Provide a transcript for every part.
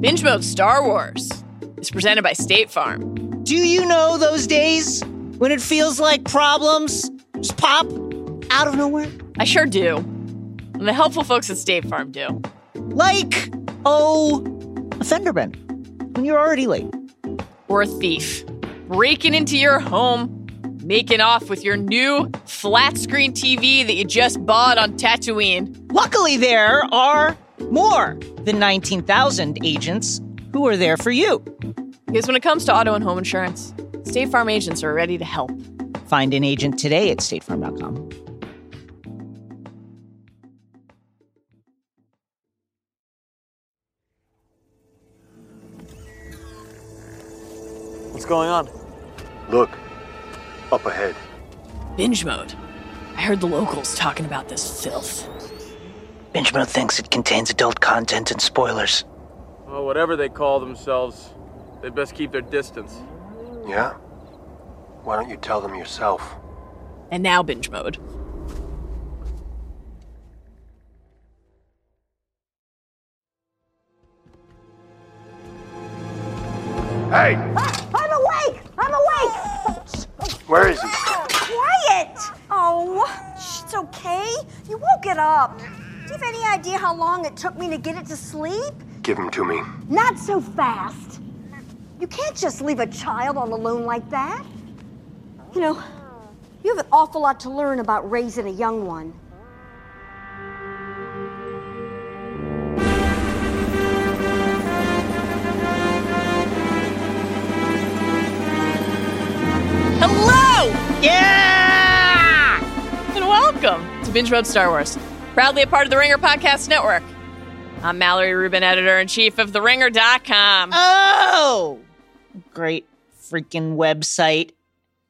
Binge Mode Star Wars is presented by State Farm. Do you know those days when it feels like problems just pop out of nowhere? I sure do. And the helpful folks at State Farm do. Like, oh, a fender bender when you're already late. Or a thief breaking into your home, making off with your new flat screen TV that you just bought on Tatooine. Luckily, there are more than 19,000 agents who are there for you. Because when it comes to auto and home insurance, State Farm agents are ready to help. Find an agent today at statefarm.com. What's going on? Look, up ahead. Binge mode. I heard the locals talking about this filth. Binge Mode thinks it contains adult content and spoilers. Well, whatever they call themselves, they best keep their distance. Yeah? Why don't you tell them yourself? And now binge mode. Hey! Ah, I'm awake! I'm awake! Where is he? Quiet! Oh, shh, it's okay. You woke it up. Do you have any idea how long it took me to get it to sleep? Give him to me. Not so fast. You can't just leave a child all alone like that. You know, you have an awful lot to learn about raising a young one. Hello! Yeah! And welcome to Binge Mode Star Wars, proudly a part of the Ringer Podcast Network. I'm Mallory Rubin, editor in chief of TheRinger.com. Oh! Great freaking website.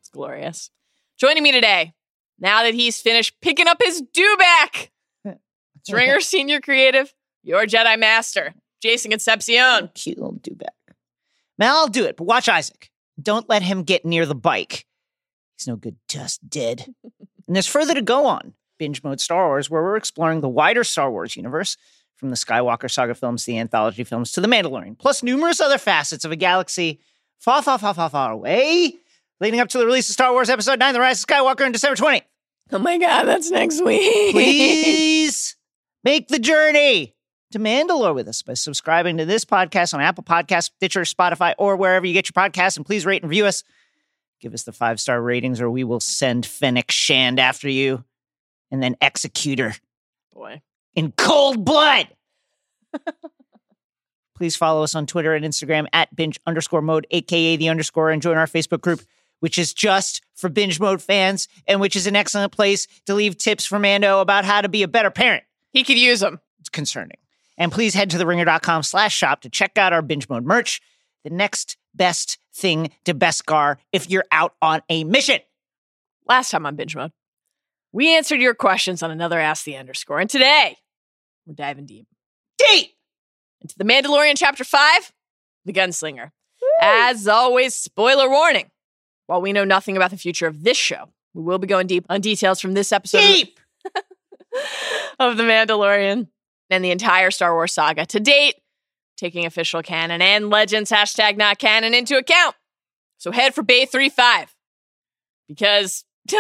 It's glorious. Joining me today, now that he's finished picking up his dewback, Ringer Senior Creative, your Jedi Master, Jason Concepcion. Cute little dewback. Mal, I'll do it, but watch Isaac. Don't let him get near the bike. He's no good, just dead. and there's further to go on Binge Mode Star Wars, where we're exploring the wider Star Wars universe, from the Skywalker saga films to the anthology films to The Mandalorian, plus numerous other facets of a galaxy far, far, far, far, far away, leading up to the release of Star Wars Episode 9 The Rise of Skywalker on December 20th. Oh my God, that's next week. Please make the journey to Mandalore with us by subscribing to this podcast on Apple Podcasts, Stitcher, Spotify, or wherever you get your podcasts. And please rate and review us. Give us the five star ratings, or we will send Fennec Shand after you and then execute her Boy. in cold blood. Please follow us on Twitter and Instagram at binge underscore mode, aka the underscore, and join our Facebook group, which is just for binge mode fans and which is an excellent place to leave tips for Mando about how to be a better parent. He could use them. It's concerning. And please head to theringer.com slash shop to check out our binge mode merch, the next best thing to Beskar if you're out on a mission. Last time on Binge Mode, we answered your questions on another Ask the Underscore. And today, we're diving deep Deep! into The Mandalorian Chapter 5, The Gunslinger. As always, spoiler warning. While we know nothing about the future of this show, we will be going deep on details from this episode of- Deep! of The Mandalorian and the entire Star Wars saga to date, taking official canon and legends hashtag not canon into account. So head for Bay 35 because,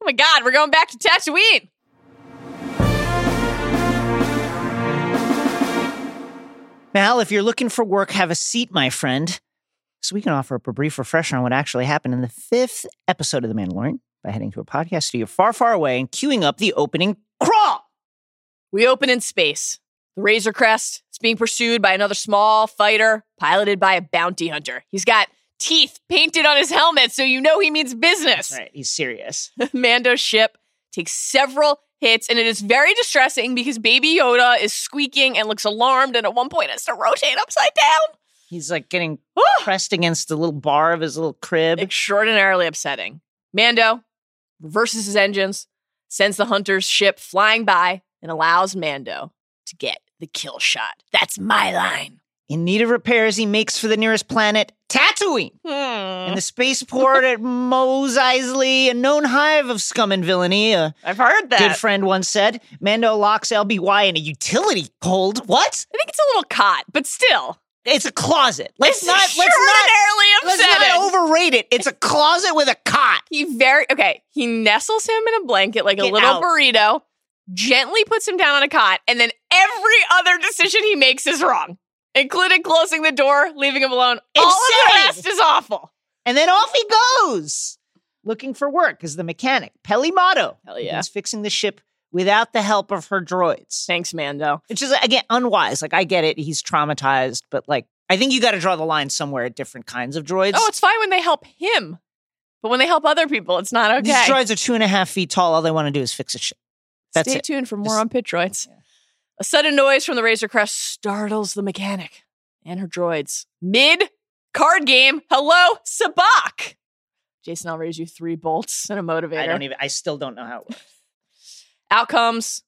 oh my God, we're going back to Tatooine. Mal, if you're looking for work, have a seat, my friend. So we can offer up a brief refresher on what actually happened in the fifth episode of The Mandalorian by heading to a podcast studio far, far away and queuing up the opening crawl. We open in space. The Razor Crest is being pursued by another small fighter piloted by a bounty hunter. He's got teeth painted on his helmet, so you know he means business. Right, he's serious. Mando's ship takes several hits, and it is very distressing because Baby Yoda is squeaking and looks alarmed, and at one point has to rotate upside down. He's like getting pressed against the little bar of his little crib. Extraordinarily upsetting. Mando reverses his engines, sends the hunter's ship flying by, and allows Mando to get the kill shot. That's my line. In need of repairs, he makes for the nearest planet, Tatooine. Hmm. In the spaceport at Mos Eisley, a known hive of scum and villainy, a I've heard that. good friend once said. Mando locks LBY in a utility hold. What? I think it's a little cot, but still. It's a closet. Let's it's not let's not let's not overrate it. It's a closet with a cot. he very okay. He nestles him in a blanket like a little out. burrito, gently puts him down on a cot, and then every other decision he makes is wrong, including closing the door, leaving him alone. All of the rest is awful. And then off he goes, looking for work as the mechanic. Peli Motto. Hell yeah. begins fixing the ship without the help of her droids. Thanks, Mando. Which is again unwise. Like I get it, he's traumatized, but like I think you got to draw the line somewhere at different kinds of droids. Oh, it's fine when they help him, but when they help other people, it's not okay. These droids are two and a half feet tall. All they want to do is fix a ship. That's Stay it. tuned for more Just- on Pit Droids. A sudden noise from the Razor Crest startles the mechanic and her droids. Mid card game. Hello, Sabacc. Jason, I'll raise you three bolts and a motivator. I don't even. I still don't know how. it works. Out comes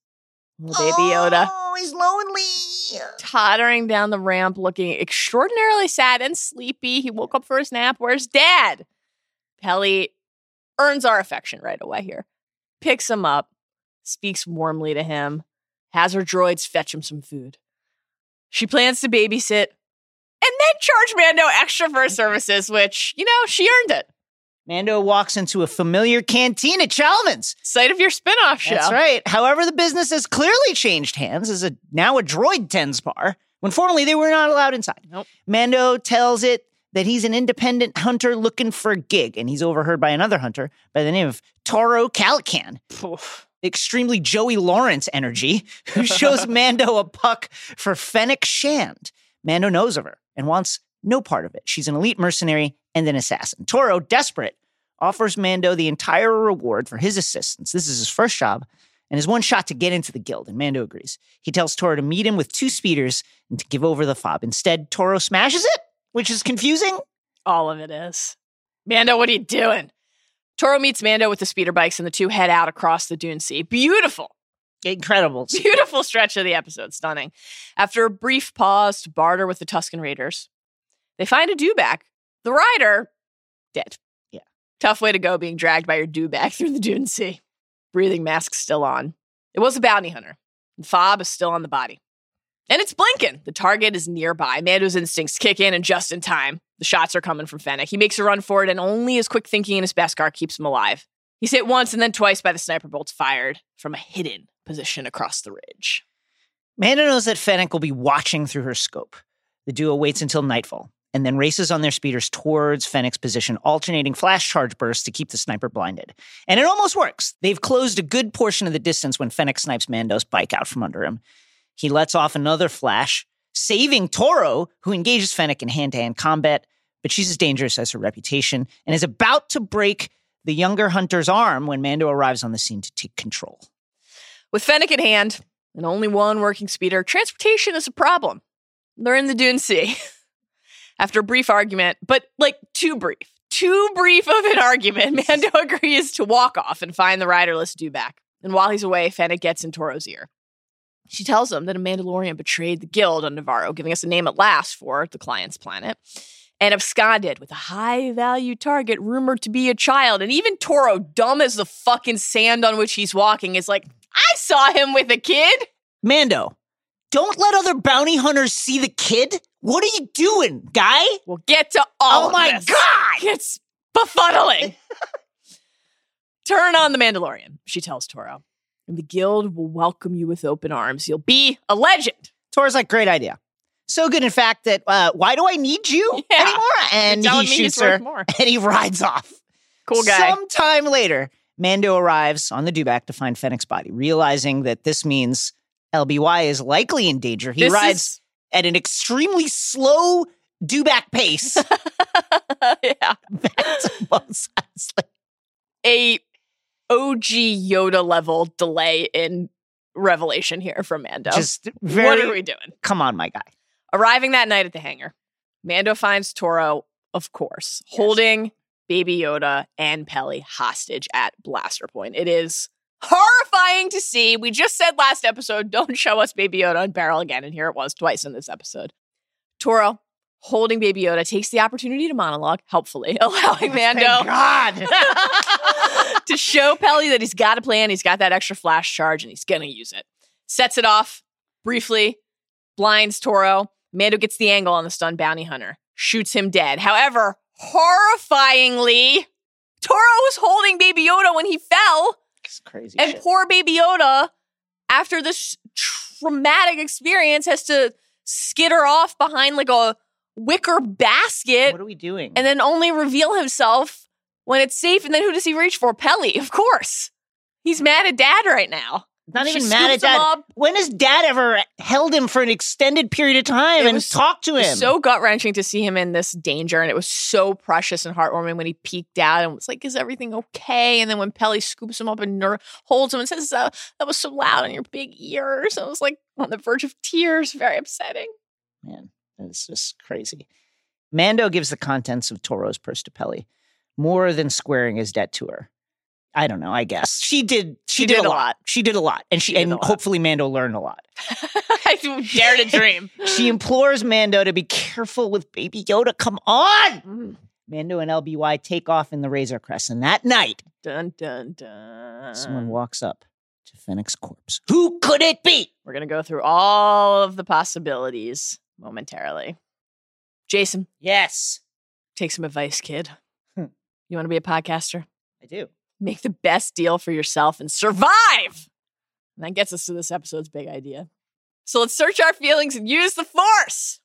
little baby Yoda, Oh, he's lonely. tottering down the ramp, looking extraordinarily sad and sleepy. He woke up for his nap. Where's Dad? Peli earns our affection right away here. Picks him up, speaks warmly to him, has her droids fetch him some food. She plans to babysit and then charge Mando extra for his services, which, you know, she earned it. Mando walks into a familiar canteen at Chalmun's. Site of your spinoff show. That's right. However, the business has clearly changed hands as a now a droid tens bar when formerly they were not allowed inside. Nope. Mando tells it that he's an independent hunter looking for a gig, and he's overheard by another hunter by the name of Toro Calican. Poof. Extremely Joey Lawrence energy, who shows Mando a puck for Fennec Shand. Mando knows of her and wants no part of it. She's an elite mercenary and an assassin. Toro, desperate, offers Mando the entire reward for his assistance. This is his first job and his one shot to get into the guild, and Mando agrees. He tells Toro to meet him with two speeders and to give over the fob. Instead, Toro smashes it, which is confusing. All of it is. Mando, what are you doing? Toro meets Mando with the speeder bikes, and the two head out across the Dune Sea. Beautiful, Incredible. beautiful stretch of the episode. Stunning. After a brief pause to barter with the Tusken Raiders, they find a dewback. The rider, dead. Yeah. Tough way to go being dragged by your dewback through the Dune Sea. Breathing mask still on. It was a bounty hunter. The fob is still on the body. And it's blinking. The target is nearby. Mando's instincts kick in and just in time. The shots are coming from Fennec. He makes a run for it, and only his quick thinking and his Beskar keeps him alive. He's hit once and then twice by the sniper bolts fired from a hidden position across the ridge. Mando knows that Fennec will be watching through her scope. The duo waits until nightfall and then races on their speeders towards Fennec's position, alternating flash charge bursts to keep the sniper blinded. And it almost works. They've closed a good portion of the distance when Fennec snipes Mando's bike out from under him. He lets off another flash, saving Toro, who engages Fennec in hand to hand combat, but she's as dangerous as her reputation and is about to break the younger hunter's arm when Mando arrives on the scene to take control. With Fennec in hand and only one working speeder, transportation is a problem. They're in the Dune Sea. After a brief argument, but like too brief, too brief of an argument, Mando agrees to walk off and find the riderless dewback. And while he's away, Fennec gets in Toro's ear. She tells him that a Mandalorian betrayed the guild on Navarro, giving us a name at last for the client's planet, and absconded with a high value target rumored to be a child. And even Toro, dumb as the fucking sand on which he's walking, is like, I saw him with a kid. Mando, don't let other bounty hunters see the kid. What are you doing, guy? We'll get to all Oh my this. God! It's befuddling. Turn on the Mandalorian, she tells Toro. And the guild will welcome you with open arms. You'll be a legend. Tor's like, great idea. So good, in fact, that uh, why do I need you Yeah. anymore? And he shoots her, and he rides off. Cool guy. Sometime later, Mando arrives on the dewback to find Fennec's body, realizing that this means LBY is likely in danger. He This rides at an extremely slow dewback pace yeah. back to Mos Eisley. A OG Yoda level delay in revelation here from Mando. Just very. what are we doing? Come on, my guy. Arriving that night at the hangar, Mando finds Toro, of course, holding Baby Yoda and Peli hostage at Blaster Point. It is horrifying to see. We just said last episode, don't show us Baby Yoda and Barrel again, and here it was twice in this episode. Toro holding Baby Yoda, takes the opportunity to monologue, helpfully allowing Mando God. to show Peli that he's got a plan, he's got that extra flash charge, and he's gonna use it. Sets it off briefly, blinds Toro. Mando gets the angle on the stunned bounty hunter, shoots him dead. However, horrifyingly, Toro was holding Baby Yoda when he fell, it's crazy. and shit. poor Baby Yoda, after this traumatic experience, has to skitter off behind like a wicker basket what are we doing? and then only reveal himself when it's safe. And then who does he reach for? Peli, of course. He's mad at dad right now. Not She even mad at dad. When has dad ever held him for an extended period of time It and was talked to It was him? so gut wrenching to see him in this danger, and it was so precious and heartwarming when he peeked out and was like, "Is everything okay?" And then when Peli scoops him up and ner- holds him and says, uh, "That was so loud in your big ears," I was like on the verge of tears. Very upsetting. Man, it's just crazy. Mando gives the contents of Toro's purse to Peli, more than squaring his debt to her. I don't know. I guess she did. She, did, a lot. She did a lot, and she, She and hopefully Mando learned a lot. I dare to dream. She implores Mando to be careful with Baby Yoda. Come on. Mm. Mando and LBY take off in the Razor Crest, and that night, Dun dun dun. someone walks up to Fennec's corpse. Who could it be? We're gonna go through all of the possibilities momentarily. Jason, Yes, take some advice, kid. You want to be a podcaster? I do. Make the best deal for yourself and survive. And that gets us to this episode's big idea. So let's search our feelings and use the force.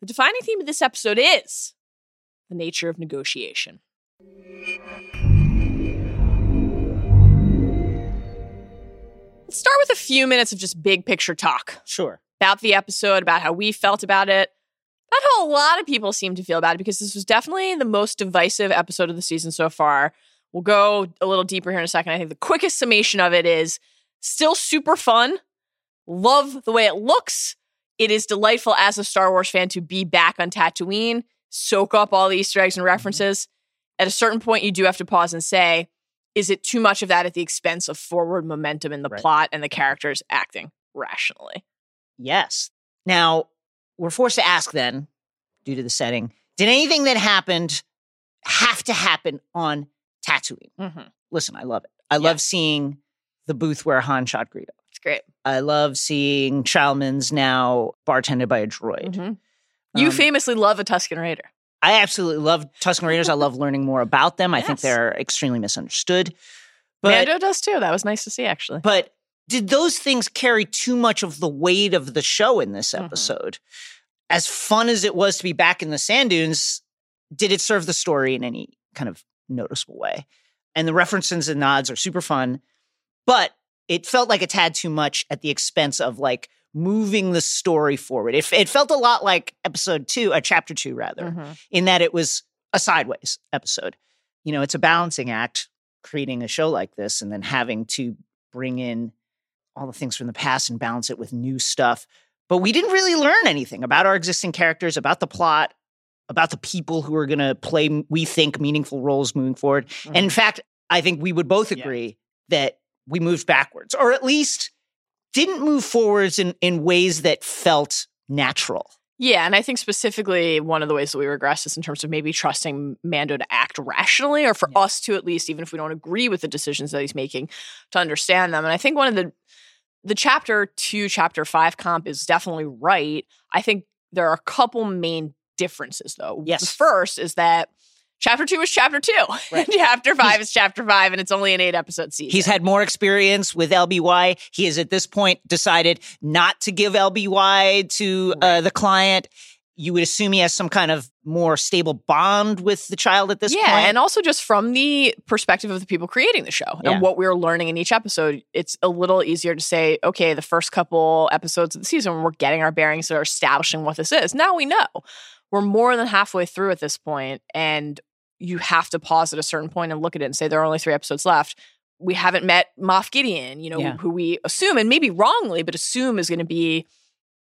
The defining theme of this episode is the nature of negotiation. Let's start with a few minutes of just big picture talk Sure. about the episode, about how we felt about it, how a lot of people seem to feel about it, because this was definitely the most divisive episode of the season so far. We'll go a little deeper here in a second. I think the quickest summation of it is still super fun. Love the way it looks. It is delightful as a Star Wars fan to be back on Tatooine, soak up all the Easter eggs and mm-hmm. references. At a certain point, you do have to pause and say, is it too much of that at the expense of forward momentum in the Right. plot and the characters acting rationally? Yes. Now, we're forced to ask then, due to the setting, did anything that happened have to happen on Tatooine? Mm-hmm. Listen, I love it. I Yeah. love seeing the booth where Han shot Greedo. It's great. I love seeing Chalmun's now bartended by a droid. Mhm. You Um, famously love a Tusken Raider. I absolutely love Tusken Raiders. I love learning more about them. I think they're extremely misunderstood. But Mando does too. That was nice to see, actually. But did those things carry too much of the weight of the show in this Mhm. episode? As fun as it was to be back in the sand dunes, did it serve the story in any kind of noticeable way? And the references and nods are super fun, but it felt like a tad too much at the expense of like moving the story forward. It, it felt a lot like episode two, uh, chapter two, rather Mhm. in that it was a sideways episode. You know, it's a balancing act creating a show like this and then having to bring in all the things from the past and balance it with new stuff. But we didn't really learn anything about our existing characters, about the plot, about the people who are going to play, we think, meaningful roles moving forward. And in mm-hmm. fact, I think we would both Yeah. agree that we moved backwards, or at least didn't move forwards in, in ways that felt natural. Yeah, and I think specifically one of the ways that we regress is in terms of maybe trusting Mando to act rationally, or for Yeah. us to at least, even if we don't agree with the decisions that he's making, to understand them. And I think one of the the chapter two, chapter five comp is definitely right. I think there are a couple main differences though. Yes. The first is that chapter two is chapter two. Right. chapter five is chapter five, and it's only an eight episode season. He's had more experience with LBY. He has at this point decided not to give LBY to uh, the client. You would assume he has some kind of more stable bond with the child at this yeah, point. and also just from the perspective of the people creating the show Yeah. and what we're learning in each episode, it's a little easier to say, okay, the first couple episodes of the season, we're getting our bearings that are establishing what this is. Now we know we're more than halfway through at this point, and you have to pause at a certain point and look at it and say there are only three episodes left. We haven't met Moff Gideon, you know, Yeah. who we assume and maybe wrongly, but assume is going to be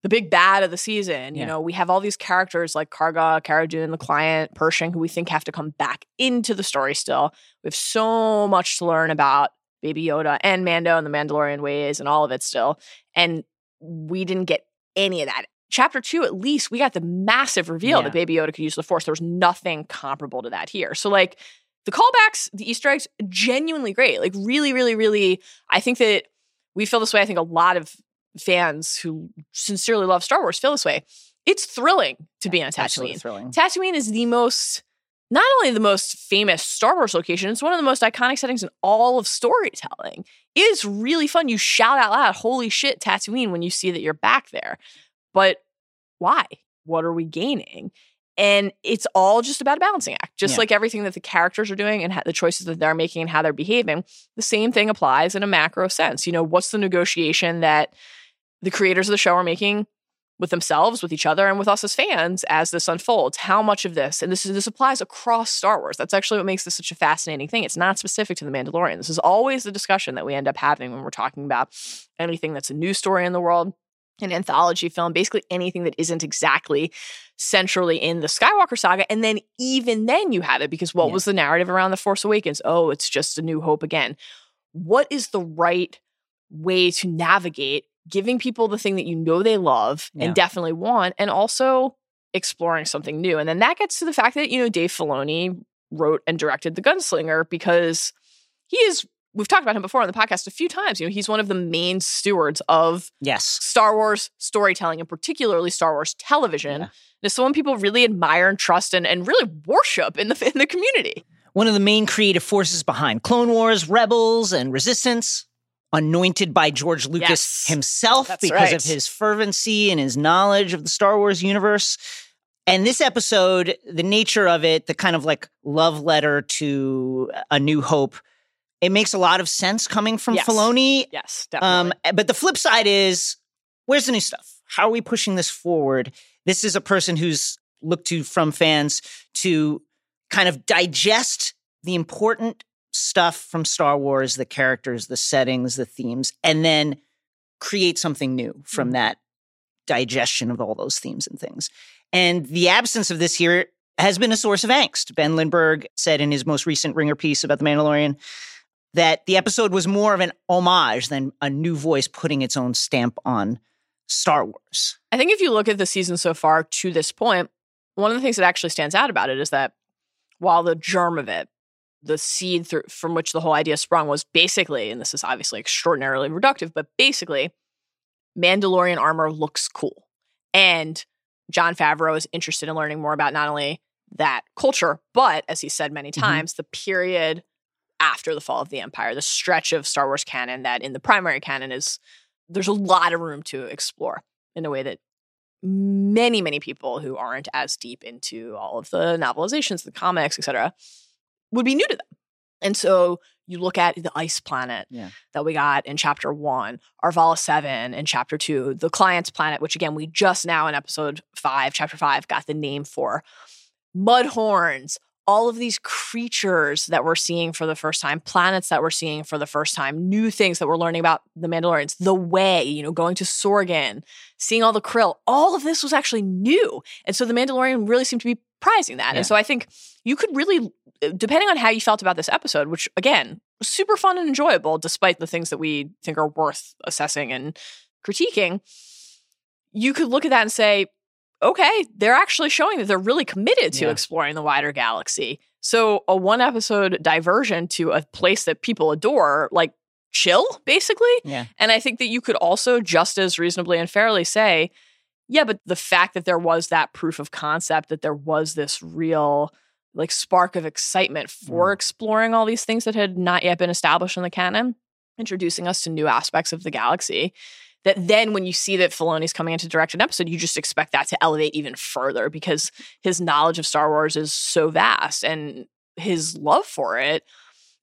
the big bad of the season. You Yeah. know, we have all these characters like Karga, Cara Dune, the client, Pershing, who we think have to come back into the story still. We have so much to learn about Baby Yoda and Mando and the Mandalorian ways and all of it still. And we didn't get any of that chapter two, at least, we got the massive reveal Yeah. that Baby Yoda could use the Force. There was nothing comparable to that here. So, like, the callbacks, the Easter eggs, genuinely great. Like, really, really, really, I think that we feel this way. I think a lot of fans who sincerely love Star Wars feel this way. It's thrilling to be on Tatooine. thrilling. Tatooine is the most, not only the most famous Star Wars location, it's one of the most iconic settings in all of storytelling. It is really fun. You shout out loud, holy shit, Tatooine, when you see that you're back there. But why? What are we gaining? And it's all just about a balancing act, just Yeah. like everything that the characters are doing and ha- the choices that they're making and how they're behaving. The same thing applies in a macro sense. You know, what's the negotiation that the creators of the show are making with themselves, with each other, and with us as fans as this unfolds. How much of this, and this is this applies across Star Wars. That's actually what makes this such a fascinating thing. It's not specific to the Mandalorian. This is always the discussion that we end up having when we're talking about anything that's a new story in the world, an anthology film, basically anything that isn't exactly centrally in the Skywalker saga. And then even then you have it because what Yeah. was the narrative around The Force Awakens? Oh, it's just a new hope again. What is the right way to navigate giving people the thing that you know they love Yeah. and definitely want, and also exploring something new. And then that gets to the fact that, you know, Dave Filoni wrote and directed The Gunslinger because he is, we've talked about him before on the podcast a few times. You know, he's one of the main stewards of Yes. Star Wars storytelling and particularly Star Wars television. Yeah. And is someone people really admire and trust and, and really worship in the in the community. One of the main creative forces behind Clone Wars, Rebels, and Resistance. Anointed by George Lucas Yes. himself because right. of his fervency and his knowledge of the Star Wars universe. And this episode, the nature of it, the kind of like love letter to A New Hope, it makes a lot of sense coming from Yes. Filoni. Yes, definitely. Um, but the flip side is, where's the new stuff? How are we pushing this forward? This is a person who's looked to from fans to kind of digest the important stuff from Star Wars, the characters, the settings, the themes, and then create something new from mm-hmm. that digestion of all those themes and things. And the absence of this here has been a source of angst. Ben Lindbergh said in his most recent Ringer piece about The Mandalorian that the episode was more of an homage than a new voice putting its own stamp on Star Wars. I think if you look at the season so far to this point, one of the things that actually stands out about it is that while the germ of it, the seed through, from which the whole idea sprung was basically, and this is obviously extraordinarily reductive, but basically, Mandalorian armor looks cool. And Jon Favreau is interested in learning more about not only that culture, but as he said many Mhm. times, the period after the fall of the Empire, the stretch of Star Wars canon that in the primary canon is there's a lot of room to explore in a way that many many people who aren't as deep into all of the novelizations the comics etc would be new to them and so you look at the ice planet Yeah. that we got in chapter one arvala 7 in chapter 2 the client's planet which again we just now in episode 5 chapter 5 got the name for mudhorns all of these creatures that we're seeing for the first time, planets that we're seeing for the first time, new things that we're learning about the Mandalorians, the way, you know, going to Sorgan, seeing all the krill, all of this was actually new. And so the Mandalorian really seemed to be prizing that. Yeah. And so I think you could really, uh, depending on how you felt about this episode, which again, was super fun and enjoyable, despite the things that we think are worth assessing and critiquing, you could look at that and say, okay, they're actually showing that they're really committed to Yeah. exploring the wider galaxy. So a one episode diversion to a place that people adore, like chill, basically. Yeah. And I think that you could also just as reasonably and fairly say, yeah, but the fact that there was that proof of concept, that there was this real like spark of excitement for mm. exploring all these things that had not yet been established in the canon, introducing us to new aspects of the galaxy. That then, when you see that Filoni's coming in to direct an episode, you just expect that to elevate even further because his knowledge of Star Wars is so vast and his love for it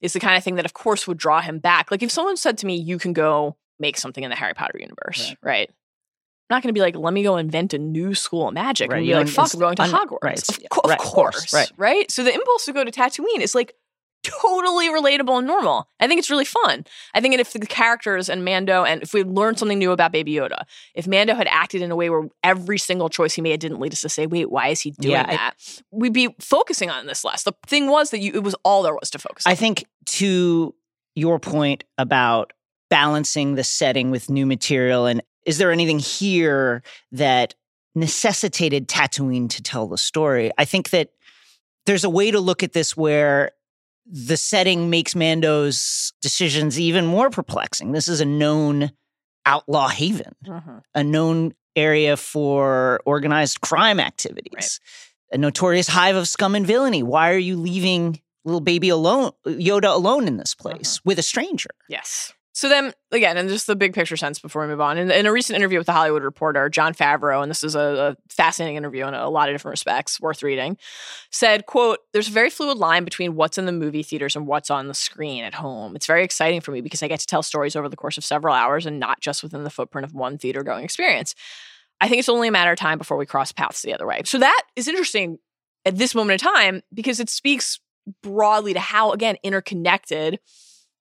is the kind of thing that, of course, would draw him back. Like if someone said to me, "You can go make something in the Harry Potter universe," right? I'm not going to be like, "Let me go invent a new school of magic." Right, and you be like, "Fuck, I'm going to un- Hogwarts." right, Of, co- of right, course, right. right? So the impulse to go to Tatooine is like totally relatable and normal. I think it's really fun. I think if the characters and Mando, and if we learned something new about Baby Yoda, if Mando had acted in a way where every single choice he made didn't lead us to say, "Wait, why is he doing Yeah, I- that?" we'd be focusing on this less. The thing was that you, it was all there was to focus. on. I think to your point about balancing the setting with new material, and is there anything here that necessitated Tatooine to tell the story. I think that there's a way to look at this where the setting makes Mando's decisions even more perplexing. This is a known outlaw haven, mm-hmm. a known area for organized crime activities, a notorious hive of scum and villainy. Why are you leaving little baby alone, Yoda alone in this mm-hmm. place with a stranger? Yes. So then, again, in just the big picture sense before we move on, in, in a recent interview with the Hollywood Reporter, Jon Favreau, and this is a, a fascinating interview in a lot of different respects, worth reading, said, quote, there's a very fluid line between what's in the movie theaters and what's on the screen at home. It's very exciting for me because I get to tell stories over the course of several hours and not just within the footprint of one theater going experience. I think it's only a matter of time before we cross paths the other way. So that is interesting at this moment in time because it speaks broadly to how, again, interconnected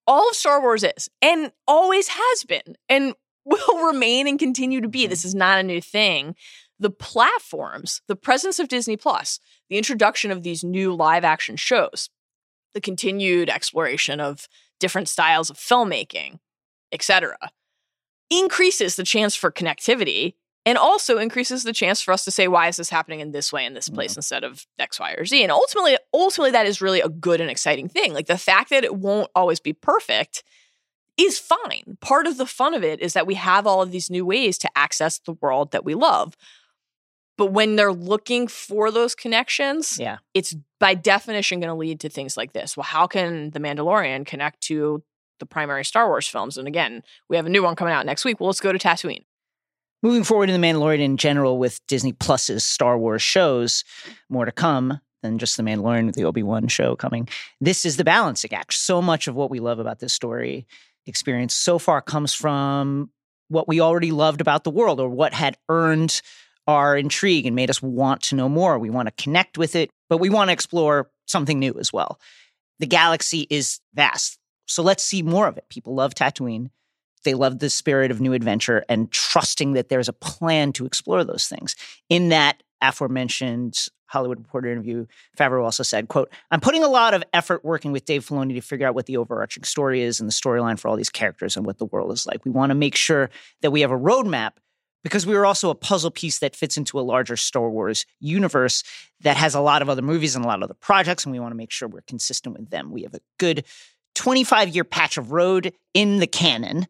all of Star Wars is and always has been and will remain and continue to be. Mm-hmm. This is not a new thing. The platforms, the presence of Disney Plus, the introduction of these new live action shows, the continued exploration of different styles of filmmaking, etc., increases the chance for connectivity and also increases the chance for us to say why is this happening in this way in this place instead of x y or z? And ultimately ultimately that is really a good and exciting thing. Like the fact that it won't always be perfect is fine. Part of the fun of it is that we have all of these new ways to access the world that we love. But when they're looking for those connections Yeah. it's by definition going to lead to things like this. Well how can the mandalorian connect to the primary star wars films? And again we have a new one coming out next week. Well let's go to tatooine Moving forward in The Mandalorian in general with Disney Plus's Star Wars shows, more to come than just The Mandalorian with the Obi Wan show coming. This is the balancing act. So much of what we love about this story experience so far comes from what we already loved about the world or what had earned our intrigue and made us want to know more. We want to connect with it, but we want to explore something new as well. The galaxy is vast. So let's see more of it. People love Tatooine. They love the spirit of new adventure and trusting that there's a plan to explore those things. In that aforementioned Hollywood Reporter interview, Favreau also said, quote, I'm putting a lot of effort working with Dave Filoni to figure out what the overarching story is and the storyline for all these characters and what the world is like. We want to make sure that we have a roadmap because we are also a puzzle piece that fits into a larger Star Wars universe that has a lot of other movies and a lot of other projects, and we want to make sure we're consistent with them. We have a good 25 year patch of road in the canon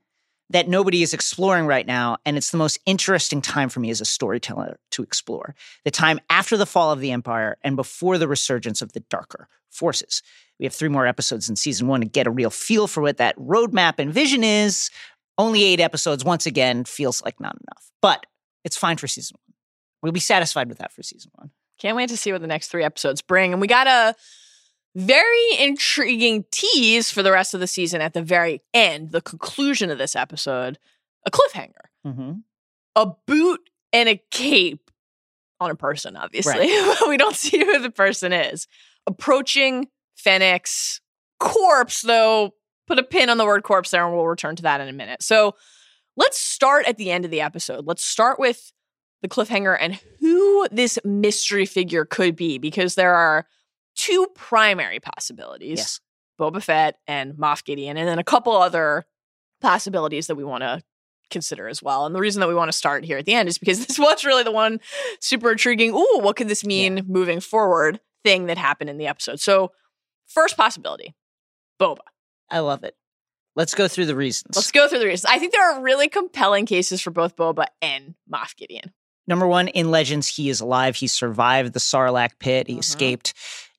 that nobody is exploring right now. And it's the most interesting time for me as a storyteller to explore the time after the fall of the Empire and before the resurgence of the darker forces. We have three more episodes in season one to get a real feel for what that roadmap and vision is. Only eight episodes, once again, feels like not enough, but it's fine for season one. We'll be satisfied with that for season one. Can't wait to see what the next three episodes bring. And we got a very intriguing tease for the rest of the season at the very end, the conclusion of this episode, a cliffhanger, Mm-hmm. a boot and a cape on a person, obviously. we don't see who the person is. Approaching Fennec's corpse, though, put a pin on the word corpse there and we'll return to that in a minute. So let's start at the end of the episode. Let's start with the cliffhanger and who this mystery figure could be because there are two primary possibilities Yes. Boba Fett and Moff Gideon, and then a couple other possibilities that we want to consider as well. And the reason that we want to start here at the end is because this was really the one super intriguing, ooh, what could this mean moving forward thing that happened in the episode. So, first possibility Boba. I love it. Let's go through the reasons. Let's go through the reasons. I think there are really compelling cases for both Boba and Moff Gideon. Number one, in Legends, he is alive. He survived the Sarlacc pit. He Mhm. escaped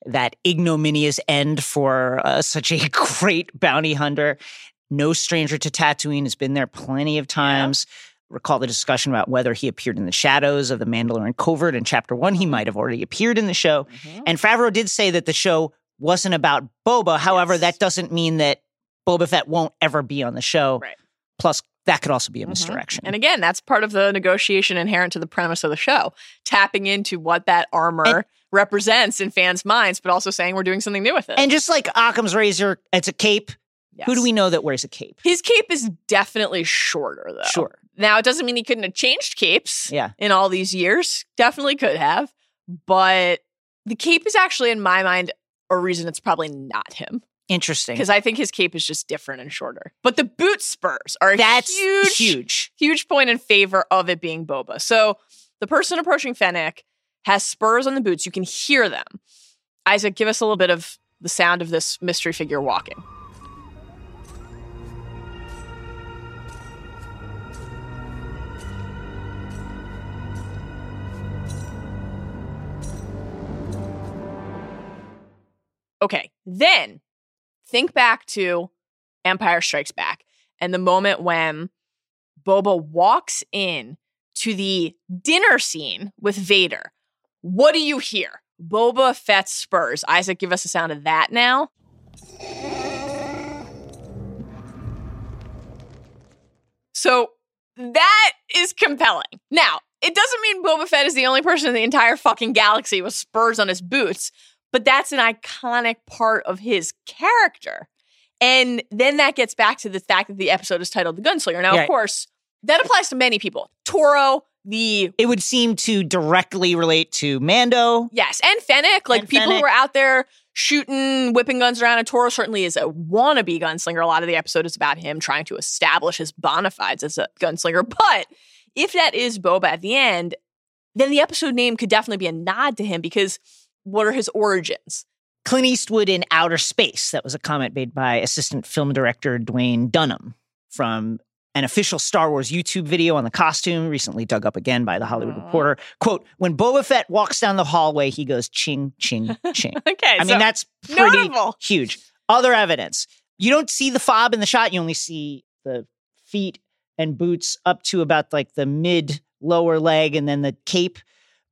that ignominious end for uh, such a great bounty hunter. No stranger to Tatooine, has been there plenty of times. Recall the discussion about whether he appeared in the shadows of the Mandalorian covert in chapter one. He might have already appeared in the show. And Favreau did say that the show wasn't about Boba. However, Yes. that doesn't mean that Boba Fett won't ever be on the show. Right. Plus, that could also be a Mhm. misdirection. And again, that's part of the negotiation inherent to the premise of the show, tapping into what that armor And- represents in fans' minds, but also saying we're doing something new with it. And just like Occam's razor, it's a cape. Who do we know that wears a cape? His cape is definitely shorter, though. Sure. Now, it doesn't mean he couldn't have changed capes Yeah. in all these years. Definitely could have. But the cape is actually, in my mind, a reason it's probably not him. Interesting. Because I think his cape is just different and shorter. But the boot spurs are That's huge, huge. huge point in favor of it being Boba. So The person approaching Fennec has spurs on the boots. You can hear them. Isaac, give us a little bit of the sound of this mystery figure walking. Okay, then think back to Empire Strikes Back and the moment when Boba walks in to the dinner scene with Vader. What do you hear? Boba Fett's spurs. Isaac, give us a sound of that now. So that is compelling. Now, it doesn't mean Boba Fett is the only person in the entire fucking galaxy with spurs on his boots, but that's an iconic part of his character. And then that gets back to the fact that the episode is titled The Gunslinger. Now, Yeah. of course, that applies to many people. Toro, the It would seem to directly relate to Mando. Yes, and Fennec, like And people Fennec. who are out there shooting, whipping guns around. And Toro certainly is a wannabe gunslinger. A lot of the episode is about him trying to establish his bona fides as a gunslinger. But if that is Boba at the end, then the episode name could definitely be a nod to him because what are his origins? Clint Eastwood in Outer Space. That was a comment made by assistant film director Duwayne Dunham from an official Star Wars YouTube video on the costume, recently dug up again by the Hollywood Aw. Reporter. Quote, when Boba Fett walks down the hallway, he goes ching, ching, ching. Okay, I so mean, that's pretty notable. huge. Other evidence. You don't see the fob in the shot, you only see the feet and boots up to about like the mid lower leg and then the cape.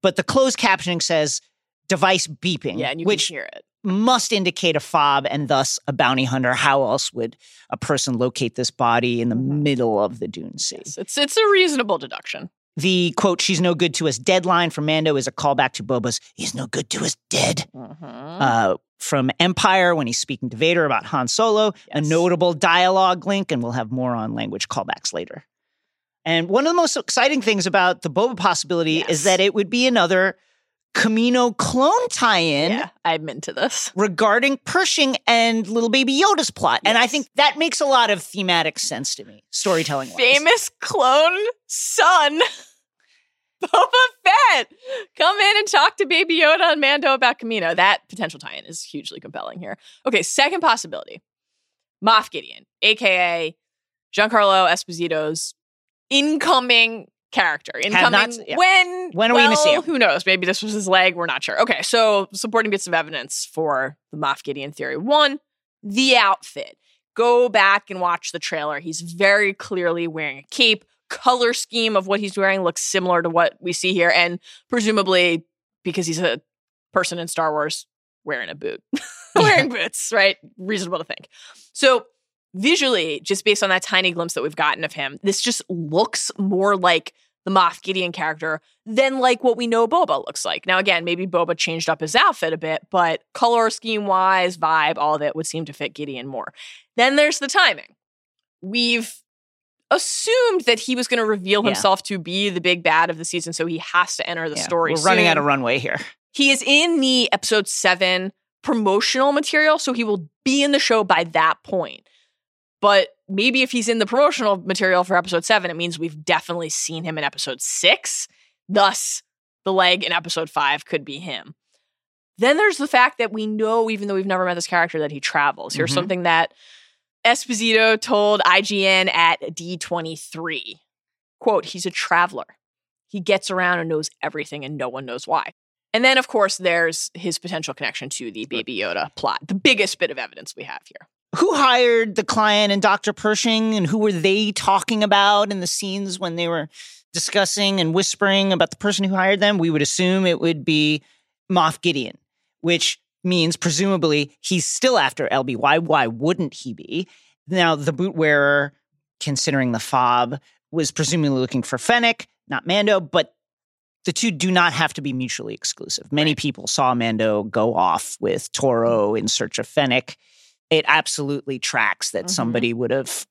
But the closed captioning says device beeping, yeah, and you which can hear it. must indicate a fob and thus a bounty hunter. How else would a person locate this body in the Mhm. middle of the Dune Sea? Yes, it's it's a reasonable deduction. The quote, she's no good to us deadline from Mando is a callback to Boba's, he's no good to us dead. Mhm. Uh, from Empire when he's speaking to Vader about Han Solo, a notable dialogue link, and we'll have more on language callbacks later. And one of the most exciting things about the Boba possibility Yes. is that it would be another Kamino clone tie-in yeah, I'm into this. regarding Pershing and little baby Yoda's plot. And I think that makes a lot of thematic sense to me, storytelling wise. famous clone son, Boba Fett. Come in and talk to Baby Yoda and Mando about Kamino. That potential tie-in is hugely compelling here. Okay, second possibility: Moff Gideon, aka Giancarlo Esposito's incoming character. Incoming not yeah. when? When are we gonna see him? Who knows? Maybe this was his leg. We're not sure. Okay, so supporting bits of evidence for the Moff Gideon theory. One, the outfit. Go back and watch the trailer. He's very clearly wearing a cape. Color scheme of what he's wearing looks similar to what we see here, and presumably because he's a person in Star Wars wearing a boot, wearing boots, right? Reasonable to think. So visually, just based on that tiny glimpse that we've gotten of him, this just looks more like the Moff Gideon character than like what we know Boba looks like. Now, again, maybe Boba changed up his outfit a bit, but color scheme wise, vibe, all of it would seem to fit Gideon more. Then there's the timing. We've assumed that he was going to reveal Yeah. himself to be the big bad of the season, so he has to enter the Yeah, story. We're running out of runway here. He is in the episode seven promotional material, so he will be in the show by that point. But maybe if he's in the promotional material for episode seven, it means we've definitely seen him in episode six. Thus, the leg in episode five could be him. Then there's the fact that we know, even though we've never met this character, that he travels. Here's Mhm. something that Esposito told IGN at D23. Quote, he's a traveler. He gets around and knows everything, and no one knows why. And then, of course, there's his potential connection to the Baby Yoda plot, the biggest bit of evidence we have here. Who hired the client and Dr. Pershing, and who were they talking about in the scenes when they were discussing and whispering about the person who hired them? We would assume it would be Moff Gideon, which means presumably he's still after LBY. Why wouldn't he be? Now, the boot wearer, considering the fob, was presumably looking for Fennec, not Mando, but the two do not have to be mutually exclusive. Many people saw Mando go off with Toro in search of Fennec. It absolutely tracks that Mhm. somebody would have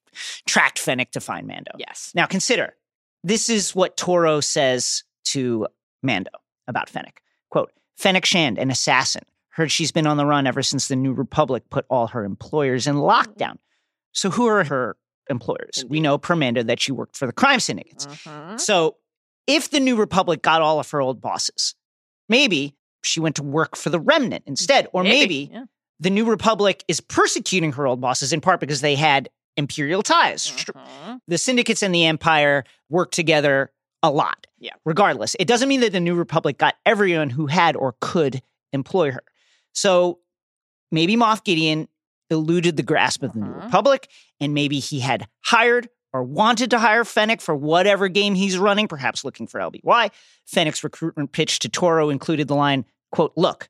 tracked Fennec to find Mando. Yes. Now consider this is what Toro says to Mando about Fennec. Quote, Fennec Shand, an assassin. Heard she's been on the run ever since the New Republic put all her employers in lockdown. So who are her employers? We know per Mando that she worked for the crime syndicates. Mhm. So if the New Republic got all of her old bosses, maybe she went to work for the Remnant instead. Or maybe, yeah. The New Republic is persecuting her old bosses in part because they had imperial ties. Mhm. The syndicates and the Empire work together a lot. Yeah. Regardless, it doesn't mean that the New Republic got everyone who had or could employ her. So maybe Moff Gideon eluded the grasp of the New Mhm. Republic, and maybe he had hired or wanted to hire Fennec for whatever game he's running, perhaps looking for LBY. Fennec's recruitment pitch to Toro included the line, quote, look,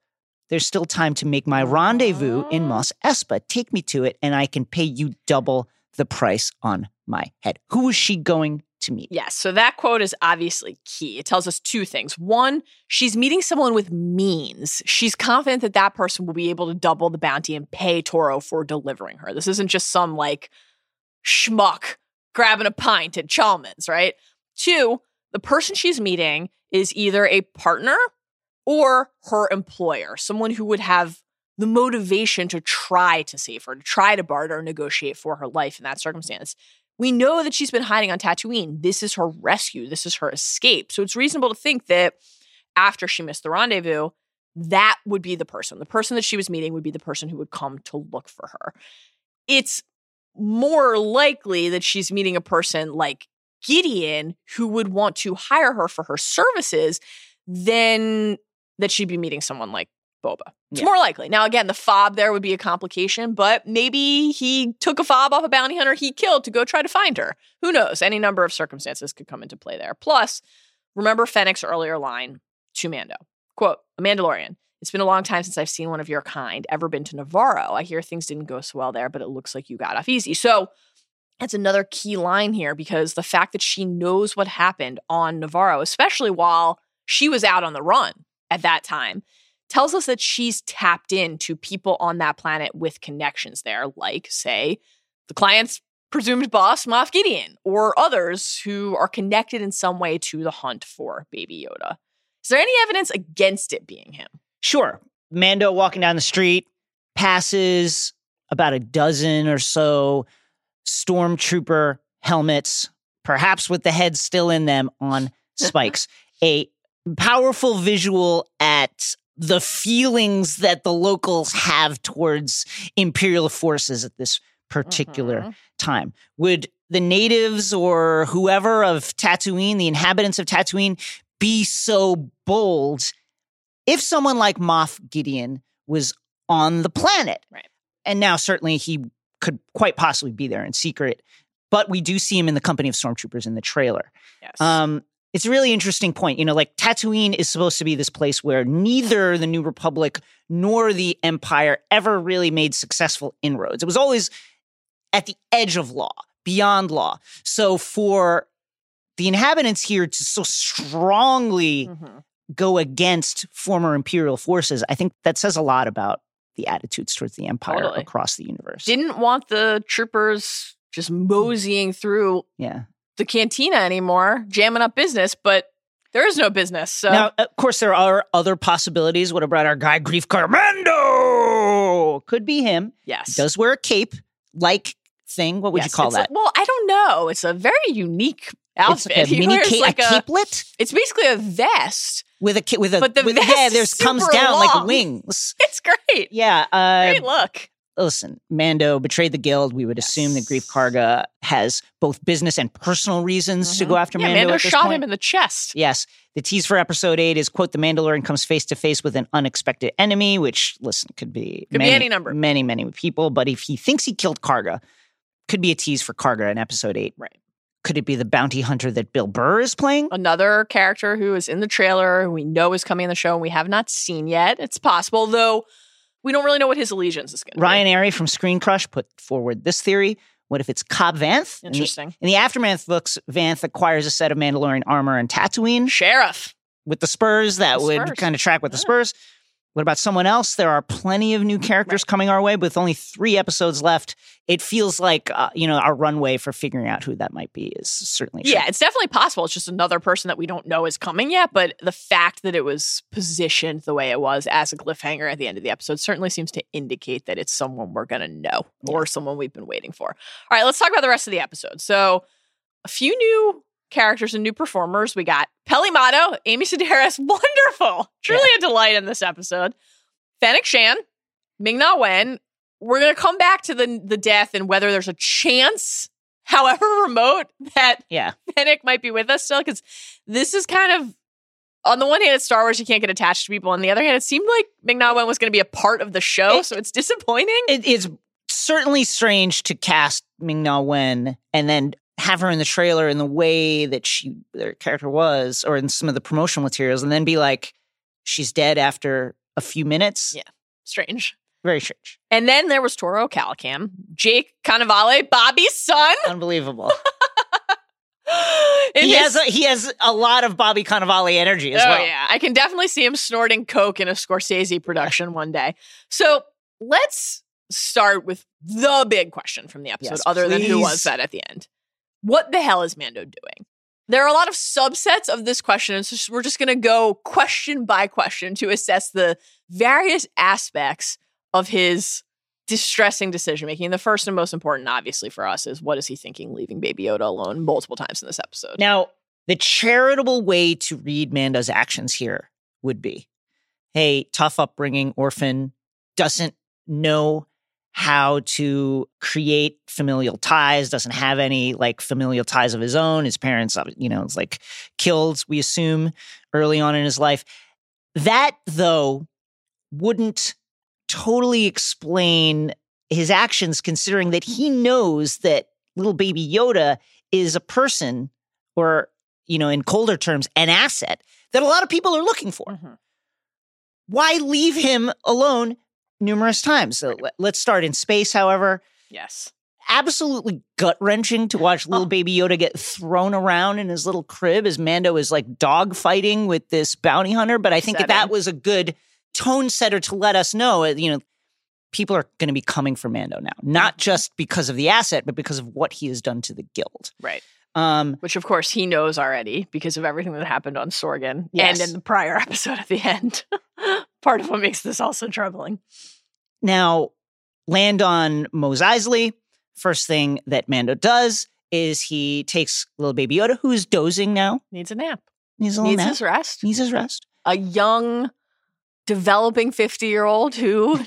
there's still time to make my rendezvous in oh. Mos Espa. Take me to it, and I can pay you double the price on my head. Who is she going to meet? Yes. So that quote is obviously key. It tells us two things. One, she's meeting someone with means. She's confident that that person will be able to double the bounty and pay Toro for delivering her. This isn't just some like schmuck grabbing a pint at Chalmun's, right? Two, the person she's meeting is either a partner or her employer, someone who would have the motivation to try to save her, to try to barter or negotiate for her life in that circumstance. We know that she's been hiding on Tatooine. This is her rescue. This is her escape. So it's reasonable to think that after she missed the rendezvous, that would be the person. The person that she was meeting would be the person who would come to look for her. It's more likely that she's meeting a person like Gideon who would want to hire her for her services than that she'd be meeting someone like Boba. It's Yeah. more likely. Now, again, the fob there would be a complication, but maybe he took a fob off a bounty hunter he killed to go try to find her. Who knows? Any number of circumstances could come into play there. Plus, remember Fennec's earlier line to Mando. Quote, a Mandalorian. It's been a long time since I've seen one of your kind. Ever been to Navarro? I hear things didn't go so well there, but it looks like you got off easy. So that's another key line here because the fact that she knows what happened on Navarro, especially while she was out on the run at that time, tells us that she's tapped into people on that planet with connections there, like, say, the client's presumed boss, Moff Gideon, or others who are connected in some way to the hunt for Baby Yoda. Is there any evidence against it being him? Sure. Mando walking down the street passes about a dozen or so stormtrooper helmets, perhaps with the heads still in them on spikes. a powerful visual at the feelings that the locals have towards imperial forces at this particular Mhm. time. Would the natives or whoever of Tatooine, the inhabitants of Tatooine, be so bold if someone like Moff Gideon was on the planet? Right. And now, certainly, he could quite possibly be there in secret, but we do see him in the company of stormtroopers in the trailer. Yes. Um, it's a really interesting point. You know, like Tatooine is supposed to be this place where neither the New Republic nor the Empire ever really made successful inroads. It was always at the edge of law, beyond law. So for the inhabitants here to so strongly Mhm. go against former imperial forces, I think that says a lot about the attitudes towards the empire Totally. across the universe. Didn't want the troopers just moseying through yeah. The cantina anymore, jamming up business, but there is no business. So Now, of course, there are other possibilities. What about our guy, Greef Carmando? Could be him. yes. He does wear a cape like thing. What would you call it's that? like- well, I don't know. It's a very unique it's outfit. like a mini cape, like a a, capelet it's basically a vest. with a ca- with a But the with a vest yeah. is There's comes down like wings. It's great. Yeah. Uh, Great look. Listen, Mando betrayed the guild. We would assume that Yes. Greef Karga has both business and personal reasons to Mhm. go after yeah, Mando. Mando at this shot point. him in the chest. Yes. The tease for episode eight is quote, the Mandalorian comes face to face with an unexpected enemy, which listen, could be Could be many, any number. Many, many people. But if he thinks he killed Karga, could be a tease for Karga in episode eight. Right. Could it be the bounty hunter that Bill Burr is playing? Another character who is in the trailer, who we know is coming in the show, and we have not seen yet. It's possible, though we don't really know what his allegiance is going to be. Ryan Arey from Screen Crush put forward this theory. What if it's Cobb Vanth? be. In the- Interesting. In the Aftermath books, Vanth acquires a set of Mandalorian armor and Tatooine Sheriff. with the Spurs that The would Spurs. kind of track with the Spurs. What about someone else? There are plenty of new characters coming our way, but with only three episodes left, it feels like uh, you know our runway for figuring out who that might be is certainly Yeah, it's definitely possible. It's just another person that we don't know is coming yet. But the fact that it was positioned the way it was as a cliffhanger at the end of the episode certainly seems to indicate that it's someone we're going to know or someone we've been waiting for. All right, let's talk about the rest of the episode. So, a few new characters and new performers. We got Peli Motto, Amy Sedaris, wonderful, truly a delight in this episode. Fennec Shand, Ming Na Wen. We're gonna come back to the the death and whether there's a chance, however remote, that Yeah. Fennec might be with us still. Because this is kind of on the one hand, it's Star Wars. You can't get attached to people. On the other hand, it seemed like Ming Na Wen was going to be a part of the show, It- so it's disappointing. It is certainly strange to cast Ming Na Wen and then have her in the trailer in the way that she their character was, or in some of the promotional materials, and then be like, she's dead after a few minutes. Yeah. Strange. Very strange. And then there was Toro Calican, Jake Cannavale, Bobby's son. Unbelievable. He his- has a, he has a lot of Bobby Cannavale energy as oh well. yeah, I can definitely see him snorting coke in a Scorsese production one day. So let's start with the big question from the episode, Yes, other than who was that at the end. What the hell is Mando doing? There are a lot of subsets of this question, and so we're just going to go question by question to assess the various aspects of his distressing decision making. The first and most important, obviously, for us is what is he thinking leaving Baby Yoda alone multiple times in this episode? Now, the charitable way to read Mando's actions here would be hey, tough upbringing, orphan, doesn't know how to create familial ties, doesn't have any like familial ties of his own. His parents, uh, you know, it's like killed, we assume, early on in his life. That, though, wouldn't totally explain his actions, considering that he knows that little baby Yoda is a person or you know in colder terms an asset that a lot of people are looking for Mhm. why leave him alone numerous times so let- let's start in space however Yes. absolutely gut-wrenching to watch little Oh. baby yoda get thrown around in his little crib as mando is like dog fighting with this bounty hunter but i think that, that was a good tone setter to let us know uh, you know people are going to be coming for mando now not Mhm. just because of the asset but because of what he has done to the guild Right. Um which of course he knows already because of everything that happened on Sorgan Yes. and in the prior episode at the end. Part of what makes this also troubling. Now, land on Mos Eisley. First thing that Mando does is he takes little baby Yoda, who's dozing now. Needs a nap. Needs a little Needs nap. his rest. Needs his rest. A young, developing 50 year old who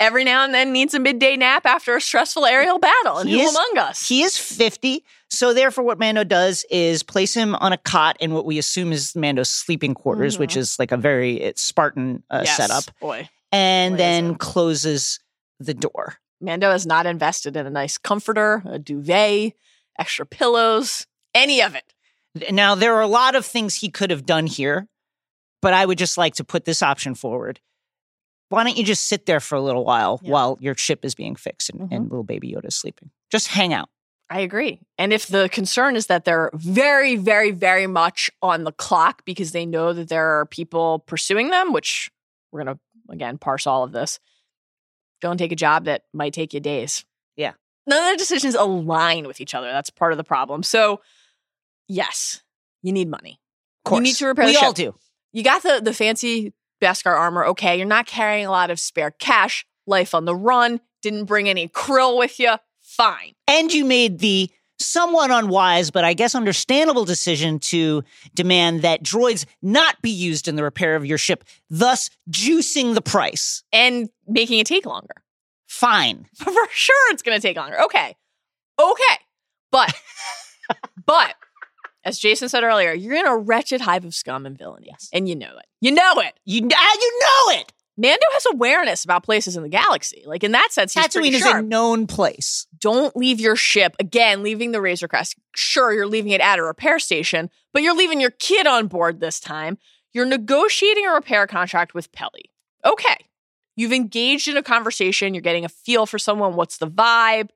every now and then needs a midday nap after a stressful aerial battle. And He who is- among us? He is 50. So, therefore, what Mando does is place him on a cot in what we assume is Mando's sleeping quarters, which is like a very uh, Spartan uh, Yes, setup, Boy. and Boy, then closes the door. Mando has not invested in a nice comforter, a duvet, extra pillows, any of it. Now, there are a lot of things he could have done here, but I would just like to put this option forward. Why don't you just sit there for a little while Yeah. while your ship is being fixed and, Mhm. and little baby Yoda is sleeping? Just hang out. I agree. And if the concern is that they're very, very, very much on the clock because they know that there are people pursuing them, which we're going to, again, parse all of this, don't take a job that might take you days. Yeah. None of the decisions align with each other. That's part of the problem. So, yes, you need money. Of course. You need to repair We all do. You got the, the fancy Beskar armor. Okay, you're not carrying a lot of spare cash, life on the run, didn't bring any krill with you. Fine. And you made the somewhat unwise, but I guess understandable decision to demand that droids not be used in the repair of your ship, thus juicing the price. And making it take longer. Fine. for sure it's going to take longer. Okay. Okay. But, but, as Jason said earlier, you're in a wretched hive of scum and villainy. Yes. And you know it. You know it. You, ah, you know it. Mando has awareness about places in the galaxy. Like, in that sense, he's Tatooine is sharp. a known place. Don't leave your ship, again, leaving the Razor Crest. Sure, you're leaving it at a repair station, but you're leaving your kid on board this time. You're negotiating a repair contract with Peli. Okay. You've engaged in a conversation. You're getting a feel for someone. What's the vibe?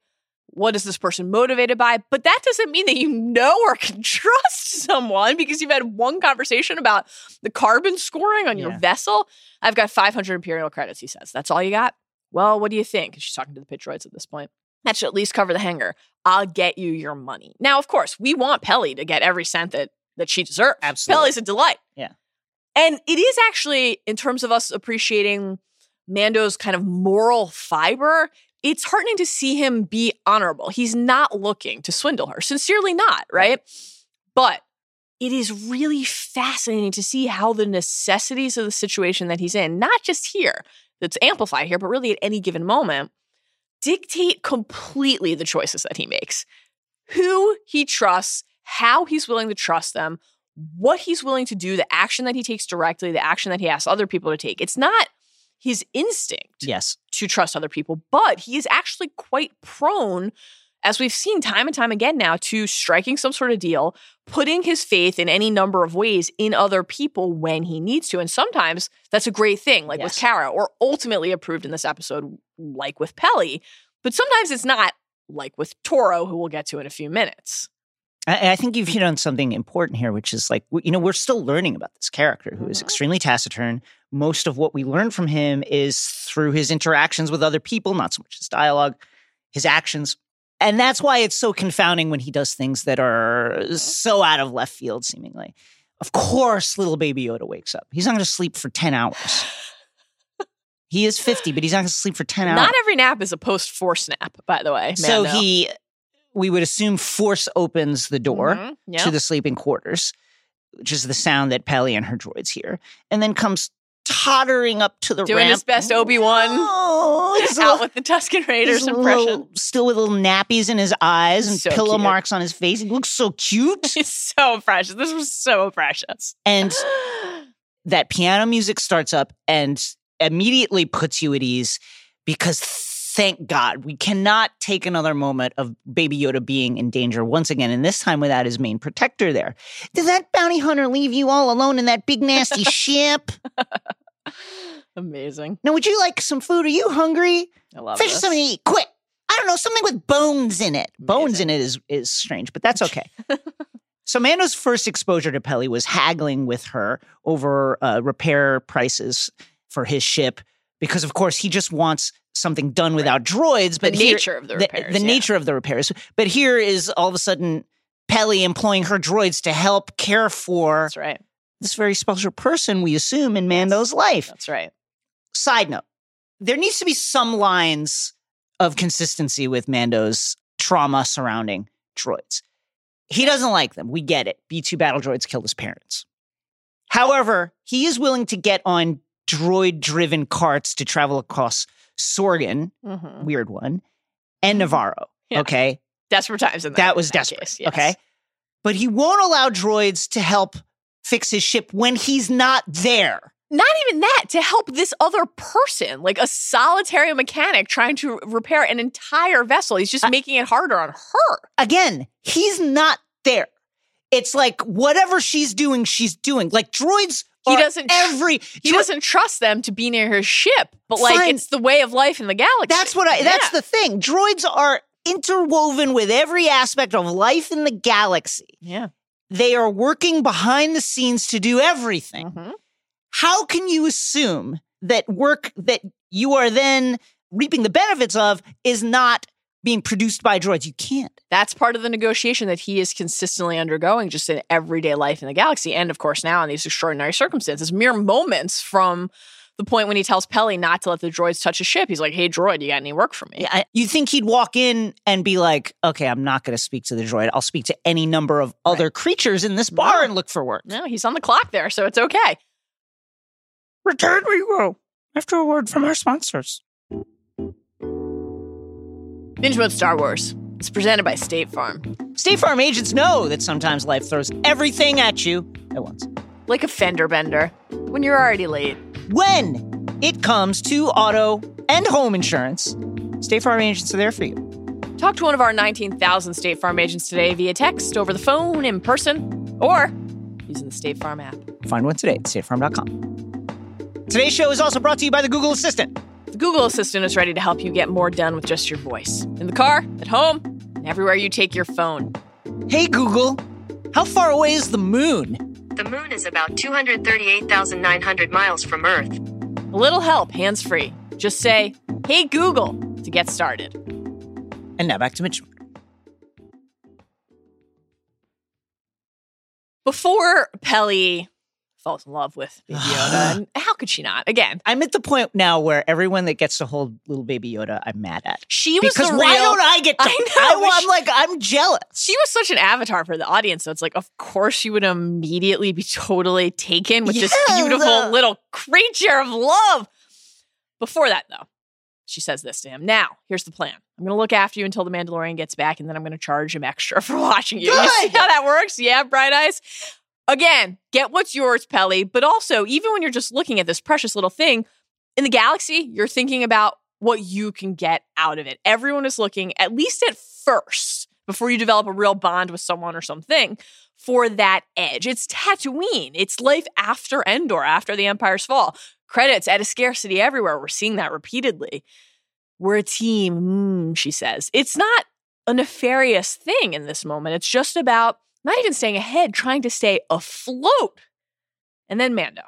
What is this person motivated by? But that doesn't mean that you know or can trust someone because you've had one conversation about the carbon scoring on your Yeah. vessel. I've got 500 Imperial credits, he says. That's all you got? Well, what do you think? She's talking to the pit droids at this point. That should at least cover the hanger. I'll get you your money. Now, of course, we want Peli to get every cent that that she deserves. Absolutely. Peli's a delight. Yeah. And it is actually, in terms of us appreciating Mando's kind of moral fiber, it's heartening to see him be honorable. He's not looking to swindle her, sincerely not, right? But it is really fascinating to see how the necessities of the situation that he's in, not just here, that's amplified here, but really at any given moment, dictate completely the choices that he makes. Who he trusts, how he's willing to trust them, what he's willing to do, the action that he takes directly, the action that he asks other people to take. It's not his instinct Yes. to trust other people, but he is actually quite prone, as we've seen time and time again now, to striking some sort of deal, putting his faith in any number of ways in other people when he needs to. And sometimes that's a great thing, like with Yes. Cara, or ultimately approved in this episode, like with Peli. But sometimes it's not, like with Toro, who we'll get to in a few minutes. I, I think you've hit on something important here, which is like, you know, we're still learning about this character who is Mhm. extremely taciturn. Most of what we learn from him is through his interactions with other people, not so much his dialogue, his actions. And that's why it's so confounding when he does things that are so out of left field, seemingly. Of course, little baby Yoda wakes up. He's not going to sleep for 10 hours. he is 50, but he's not going to sleep for 10 hours. Not every nap is a post force nap, by the way. so Mando. he, we would assume, force opens the door Mhm. Yep. to the sleeping quarters, which is the sound that Peli and her droids hear, and then comes tottering up to the Doing ramp. his best Obi-Wan. Oh, out little- with the Tusken Raiders impression. little- still with little nappies in his eyes and So pillow cute. marks on his face. He looks so cute. It's so precious. This was so precious. and that piano music starts up and immediately puts you at ease because thank God we cannot take another moment of Baby Yoda being in danger once again, and this time without his main protector there. Did that bounty hunter leave you all alone in that big nasty ship? Amazing. Now, would you like some food? Are you hungry? I love Fish this. something to eat, quick. I don't know, something with bones in it. Bones in it is is strange, but that's okay. so Mando's first exposure to Peli was haggling with her over uh, repair prices for his ship because, of course, he just wants something done without droids. The But here- nature of the repairs. the yeah. nature of the repairs. But here is all of a sudden Peli employing her droids to help care for That's right. this very special person we assume in Mando's life That's right. side note there needs to be some lines of consistency with mando's trauma surrounding droids he doesn't like them we get it b2 battle droids killed his parents however he is willing to get on droid driven carts to travel across sorgan Mhm. weird one and navarro Yeah. okay Desperate times in that. that was desperate case, yes. okay but he won't allow droids to help fix his ship when he's not there Not even that to help this other person, like a solitary mechanic trying to repair an entire vessel. He's just I- making it harder on her. again, he's not there. It's like whatever she's doing, she's doing. Like droids, He doesn't every. He doesn't trust them to be near his ship, but like Fine. it's the way of life in the galaxy. That's what I. That's the thing. Droids are interwoven with every aspect of life in the galaxy. yeah. They are working behind the scenes to do everything. Mhm. How can you assume that work that you are then reaping the benefits of is not being produced by droids? You can't. That's part of the negotiation that he is consistently undergoing just in everyday life in the galaxy. And of course, now in these extraordinary circumstances, mere moments from the point when he tells Peli not to let the droids touch his ship. He's like, hey, droid, you got any work for me? Yeah, I- you think he'd walk in and be like, "Okay, I'm not going to speak to the droid. I'll speak to any number of other creatures in this bar No. and look for work." No, he's on the clock there, so it's okay. Return where you go. After a word from our sponsors. Binge Mode Star Wars. It's presented by State Farm. State Farm agents know that sometimes life throws everything at you at once. Like a fender bender when you're already late. When it comes to auto and home insurance, State Farm agents are there for you. Talk to one of our 19,000 State Farm agents today via text, over the phone, in person, or using the State Farm app. Find one today at statefarm.com. Today's show is also brought to you by the Google Assistant. The Google Assistant is ready to help you get more done with just your voice. In the car, at home, and everywhere you take your phone. Hey Google, how far away is the moon? The moon is about 238,900 miles from Earth. A little help, hands free. Just say, hey Google, to get started. And now back to Mitch. Before Peli falls in love with Baby Yoda. and how could she not? Again, I'm at the point now where everyone that gets to hold little baby Yoda, I'm mad at. she was Because why real- don't I get to? I know, I, am like, I'm jealous. she was such an avatar for the audience. So it's like, of course, she would immediately be totally taken with this beautiful the- little creature of love. Before that, though, she says this to him. Now, here's the plan. I'm going to look after you until the Mandalorian gets back, and then I'm going to charge him extra for watching you. You see how that works? Yeah, bright eyes. Again, get what's yours, Peli. But also, even when you're just looking at this precious little thing in the galaxy, you're thinking about what you can get out of it. Everyone is looking, at least at first, before you develop a real bond with someone or something, for that edge. It's Tatooine. It's life after Endor, after the Empire's fall. Credits at a scarcity everywhere. We're seeing that repeatedly. We're a team, mm, she says. It's not a nefarious thing in this moment. It's just about not even staying ahead, trying to stay afloat. And then Mando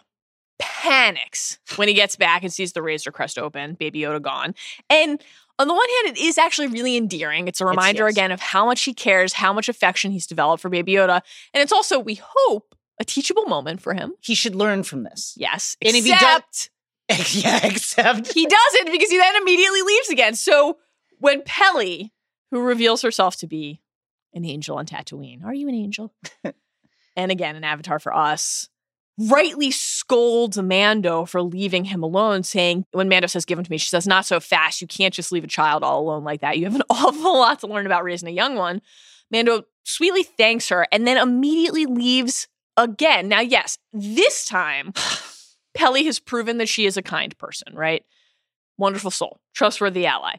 panics when he gets back and sees the Razor Crest open, Baby Yoda gone. And on the one hand, it is actually really endearing. It's a reminder yes. again of how much he cares, how much affection he's developed for Baby Yoda. And it's also, we hope, a teachable moment for him. He should learn from this. Yes. And if he yeah, except he doesn't because he then immediately leaves again. So when Peli, who reveals herself to be an angel on Tatooine, are you an angel? and again, an avatar for us, rightly scolds Mando for leaving him alone, saying, when Mando says, give him to me, she says, not so fast. You can't just leave a child all alone like that. You have an awful lot to learn about raising a young one. Mando sweetly thanks her and then immediately leaves again. Now, yes, this time, Peli has proven that she is a kind person, right? Wonderful soul, trustworthy ally.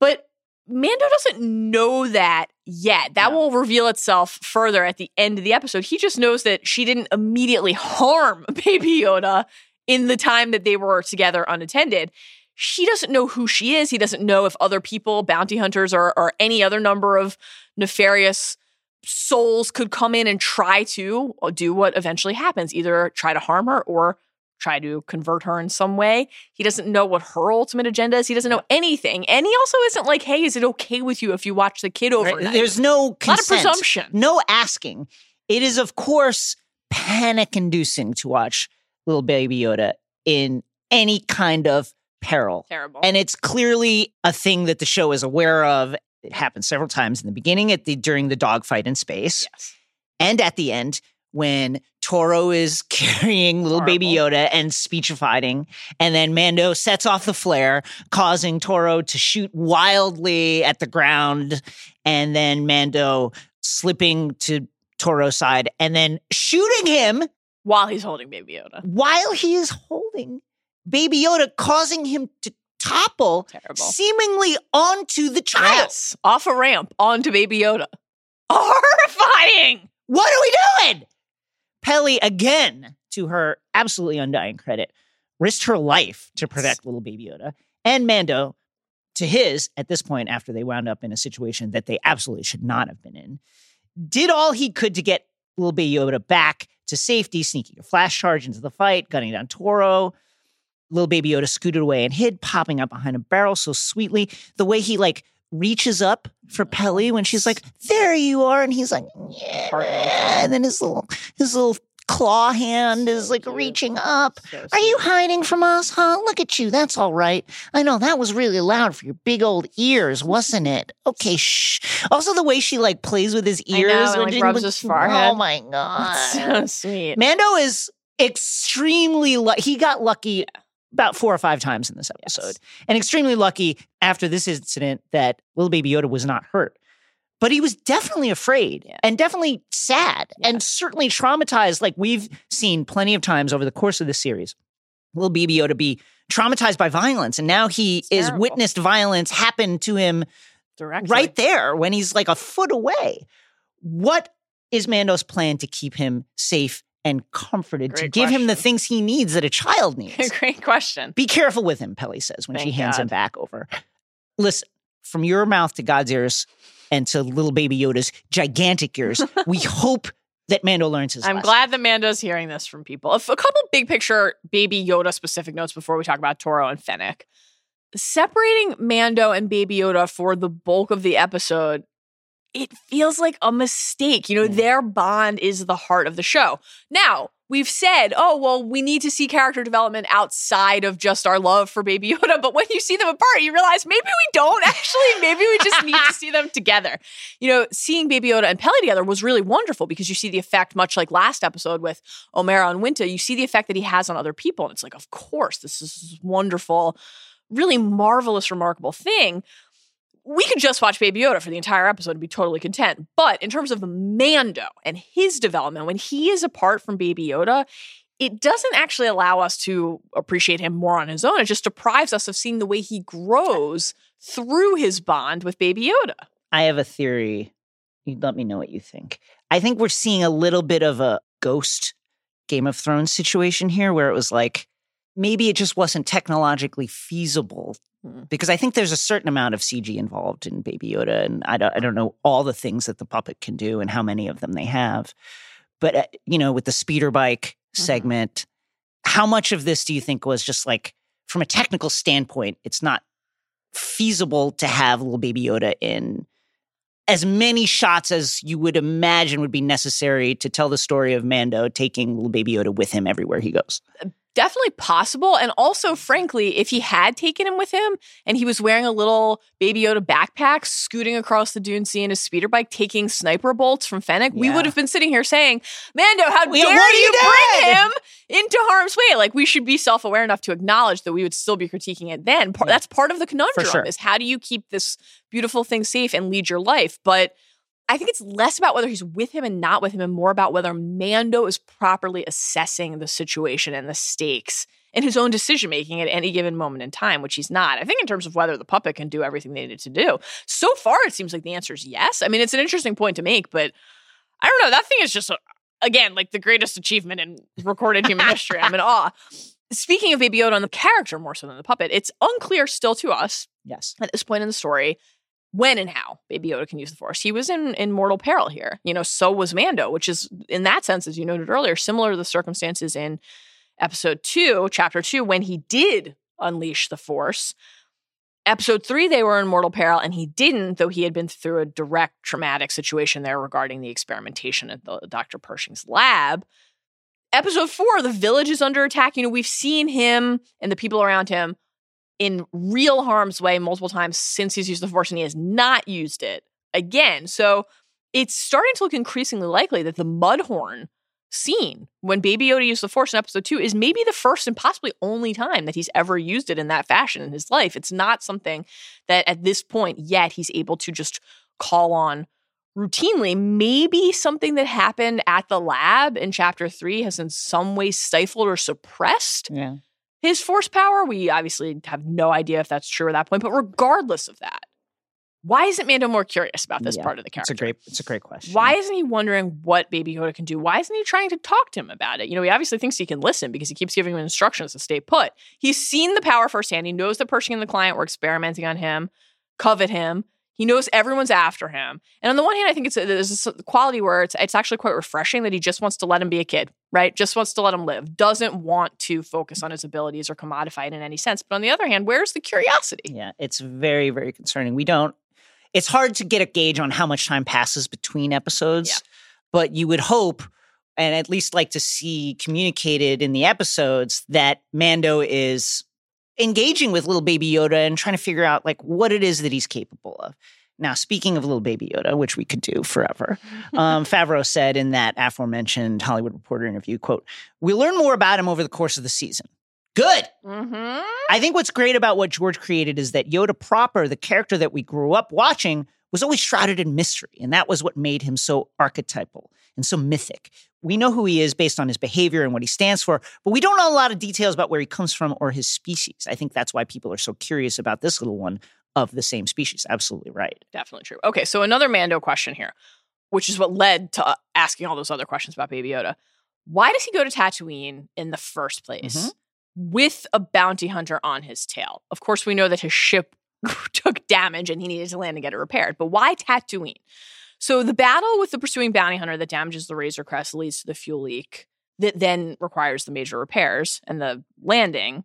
But Mando doesn't know that yet. That No. will reveal itself further at the end of the episode. He just knows that she didn't immediately harm Baby Yoda in the time that they were together unattended. She doesn't know who she is. He doesn't know if other people, bounty hunters, or, or any other number of nefarious souls could come in and try to do what eventually happens either try to harm her or try to convert her in some way. He doesn't know what her ultimate agenda is. He doesn't know anything. And he also isn't like, hey, is it okay with you if you watch the kid Right? overnight? There's no a lot of presumption. no asking. It is, of course, panic-inducing to watch little baby Yoda in any kind of peril. Terrible. And it's clearly a thing that the show is aware of. It happens several times in the beginning, at the during the dogfight in space, yes. and at the end when Toro is carrying little baby Yoda and speechifying, and then Mando sets off the flare, causing Toro to shoot wildly at the ground, and then Mando slipping to Toro's side and then shooting him While he's holding Baby Yoda. while he is holding baby Yoda, causing him to topple Terrible. seemingly onto the child. Yes. Off a ramp onto Baby Yoda. Horrifying. What are we doing? Peli, again, to her absolutely undying credit, risked her life to protect little baby Yoda. And Mando, to his, at this point, after they wound up in a situation that they absolutely should not have been in, did all he could to get little baby Yoda back to safety, sneaking a flash charge into the fight, gunning down Toro. Little baby Yoda scooted away and hid, popping up behind a barrel so sweetly. The way he like reaches up for Peli when she's like, "There you are," and he's like, "Yeah," and then his little his little claw hand is like reaching up. Are you hiding from us, huh? Look at you. That's all right. I know that was really loud for your big old ears, wasn't it? Okay, shh. Also, the way she like plays with his know, ears and, when like, she- rubs his forehead. Oh my god. so sweet. Mando is extremely lucky. He got lucky about four or five times in this episode, and extremely lucky after this incident that little baby Yoda was not hurt. But he was definitely afraid Yeah. and definitely sad and certainly traumatized, like we've seen plenty of times over the course of this series. Little baby Yoda be traumatized by violence, and now he It's is terrible. witnessed violence happen to him Directly. right there when he's like a foot away. What is Mando's plan to keep him safe and comforted, to Great give him the things he needs that a child needs? Great question. Be careful with him, Peli says when she Thank hands him back over. Listen, from your mouth to God's ears and to little baby Yoda's gigantic ears, we hope that Mando learns his I'm lesson. glad that Mando's hearing this from people. A couple big picture Baby Yoda specific notes before we talk about Toro and Fennec. Separating Mando and Baby Yoda for the bulk of the episode, it feels like a mistake. You know, Mm. their bond is the heart of the show. Now, we've said, oh, well, we need to see character development outside of just our love for Baby Yoda. But when you see them apart, you realize maybe we don't actually. Maybe we just need to see them together. You know, seeing Baby Yoda and Peli together was really wonderful because you see the effect, much like last episode with Omera and Winta, you see the effect that he has on other people. And it's like, of course, this is wonderful, really marvelous, remarkable thing we could just watch Baby Yoda for the entire episode and be totally content. But in terms of Mando and his development, when he is apart from Baby Yoda, it doesn't actually allow us to appreciate him more on his own. It just deprives us of seeing the way he grows through his bond with Baby Yoda. I have a theory. You let me know what you think. I think we're seeing a little bit of a ghost Game of Thrones situation here where it was like maybe it just wasn't technologically feasible. Because I think there's a certain amount of CG involved in Baby Yoda, and I don't, I don't know all the things that the puppet can do and how many of them they have. But uh, you know, with the speeder bike Mhm. segment, how much of this do you think was just like, from a technical standpoint, it's not feasible to have little Baby Yoda in as many shots as you would imagine would be necessary to tell the story of Mando taking little Baby Yoda with him everywhere he goes. Definitely possible. And also, frankly, if he had taken him with him and he was wearing a little Baby Yoda backpack, scooting across the dune sea in his speeder bike, taking sniper bolts from Fennec, we would have been sitting here saying, Mando, how Yeah, dare what you you bring him into harm's way? Like, we should be self aware enough to acknowledge that we would still be critiquing it then. Yeah. That's part of the conundrum sure. is how do you keep this beautiful thing safe and lead your life? But I think it's less about whether he's with him and not with him, and more about whether Mando is properly assessing the situation and the stakes and his own decision making at any given moment in time, which he's not. I think in terms of whether the puppet can do everything they needed to do, so far it seems like the answer is yes. I mean, it's an interesting point to make, but I don't know. That thing is just, again, like the greatest achievement in recorded human history. I'm in awe. Speaking of Baby Yoda and the character more so than the puppet, it's unclear still to us Yes. at this point in the story when and how Baby Yoda can use the Force. He was in in mortal peril here. You know, so was Mando, which is in that sense, as you noted earlier, similar to the circumstances in episode two, chapter two, when he did unleash the Force. Episode three, they were in mortal peril, and he didn't, though he had been through a direct traumatic situation there regarding the experimentation at the Dr. Pershing's lab. Episode four, the village is under attack. You know, we've seen him and the people around him in real harm's way multiple times since he's used the force and he has not used it again. So it's starting to look increasingly likely that the Mudhorn scene when Baby Yoda used the force in episode two is maybe the first and possibly only time that he's ever used it in that fashion in his life. It's not something that at this point yet he's able to just call on routinely. Maybe something that happened at the lab in chapter three has in some way stifled or suppressed Yeah. His force power. We obviously have no idea if that's true at that point, but regardless of that, why isn't Mando more curious about this Yeah, part of the character? It's a great. It's a great question. Why isn't he wondering what Baby Yoda can do? Why isn't he trying to talk to him about it? You know, he obviously thinks he can listen because he keeps giving him instructions to stay put. He's seen the power firsthand. He knows that Pershing and the client were experimenting on him, covet him. He knows everyone's after him. And on the one hand, I think it's a, there's this quality where it's it's actually quite refreshing that he just wants to let him be a kid, right? Just wants to let him live. Doesn't want to focus on his abilities or commodify it in any sense. But on the other hand, where's the curiosity? Yeah, it's very, very concerning. We don't. It's hard to get a gauge on how much time passes between episodes, Yeah. but you would hope, and at least like to see communicated in the episodes that Mando is engaging with little baby Yoda and trying to figure out like what it is that he's capable of. Now, speaking of little baby Yoda, which we could do forever, um, Favreau said in that aforementioned Hollywood Reporter interview, "quote We learn more about him over the course of the season. Good. Mm-hmm. I think what's great about what George created is that Yoda proper, the character that we grew up watching, was always shrouded in mystery. And that was what made him so archetypal and so mythic. We know who he is based on his behavior and what he stands for, but we don't know a lot of details about where he comes from or his species. I think that's why people are so curious about this little one of the same species. Absolutely right. Definitely true. Okay, so another Mando question here, which is what led to uh, asking all those other questions about Baby Yoda. Why does he go to Tatooine in the first place Mhm. with a bounty hunter on his tail? Of course, we know that his ship took damage and he needed to land and get it repaired, but why Tatooine? So the battle with the pursuing bounty hunter that damages the Razor Crest leads to the fuel leak that then requires the major repairs and the landing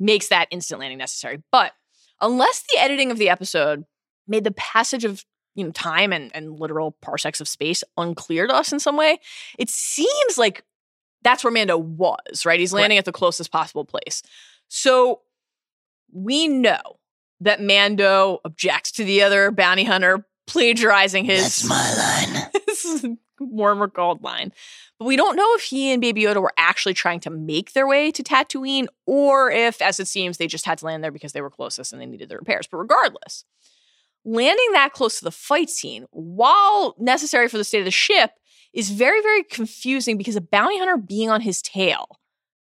makes that instant landing necessary. But unless the editing of the episode made the passage of you know time and, and literal parsecs of space unclear to us in some way, it seems like That's where Mando was, right? He's landing at the closest possible place. So we know that Mando objects to the other bounty hunter plagiarizing his That's my line. warmer gold line. But we don't know if he and Baby Yoda were actually trying to make their way to Tatooine or if, as it seems, they just had to land there because they were closest and they needed the repairs. But regardless, landing that close to the fight scene, while necessary for the state of the ship, is very, very confusing because a bounty hunter being on his tail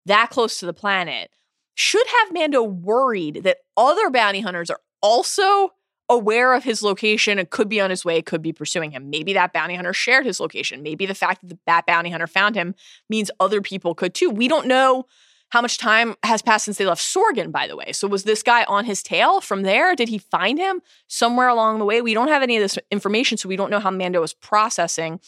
that close to the planet should have Mando worried that other bounty hunters are also aware of his location and could be on his way, could be pursuing him. Maybe that bounty hunter shared his location. Maybe the fact that that bounty hunter found him means other people could too. We don't know how much time has passed since they left Sorgan, by the way. So was this guy on his tail from there? Did he find him somewhere along the way? We don't have any of this information, so we don't know how Mando is processing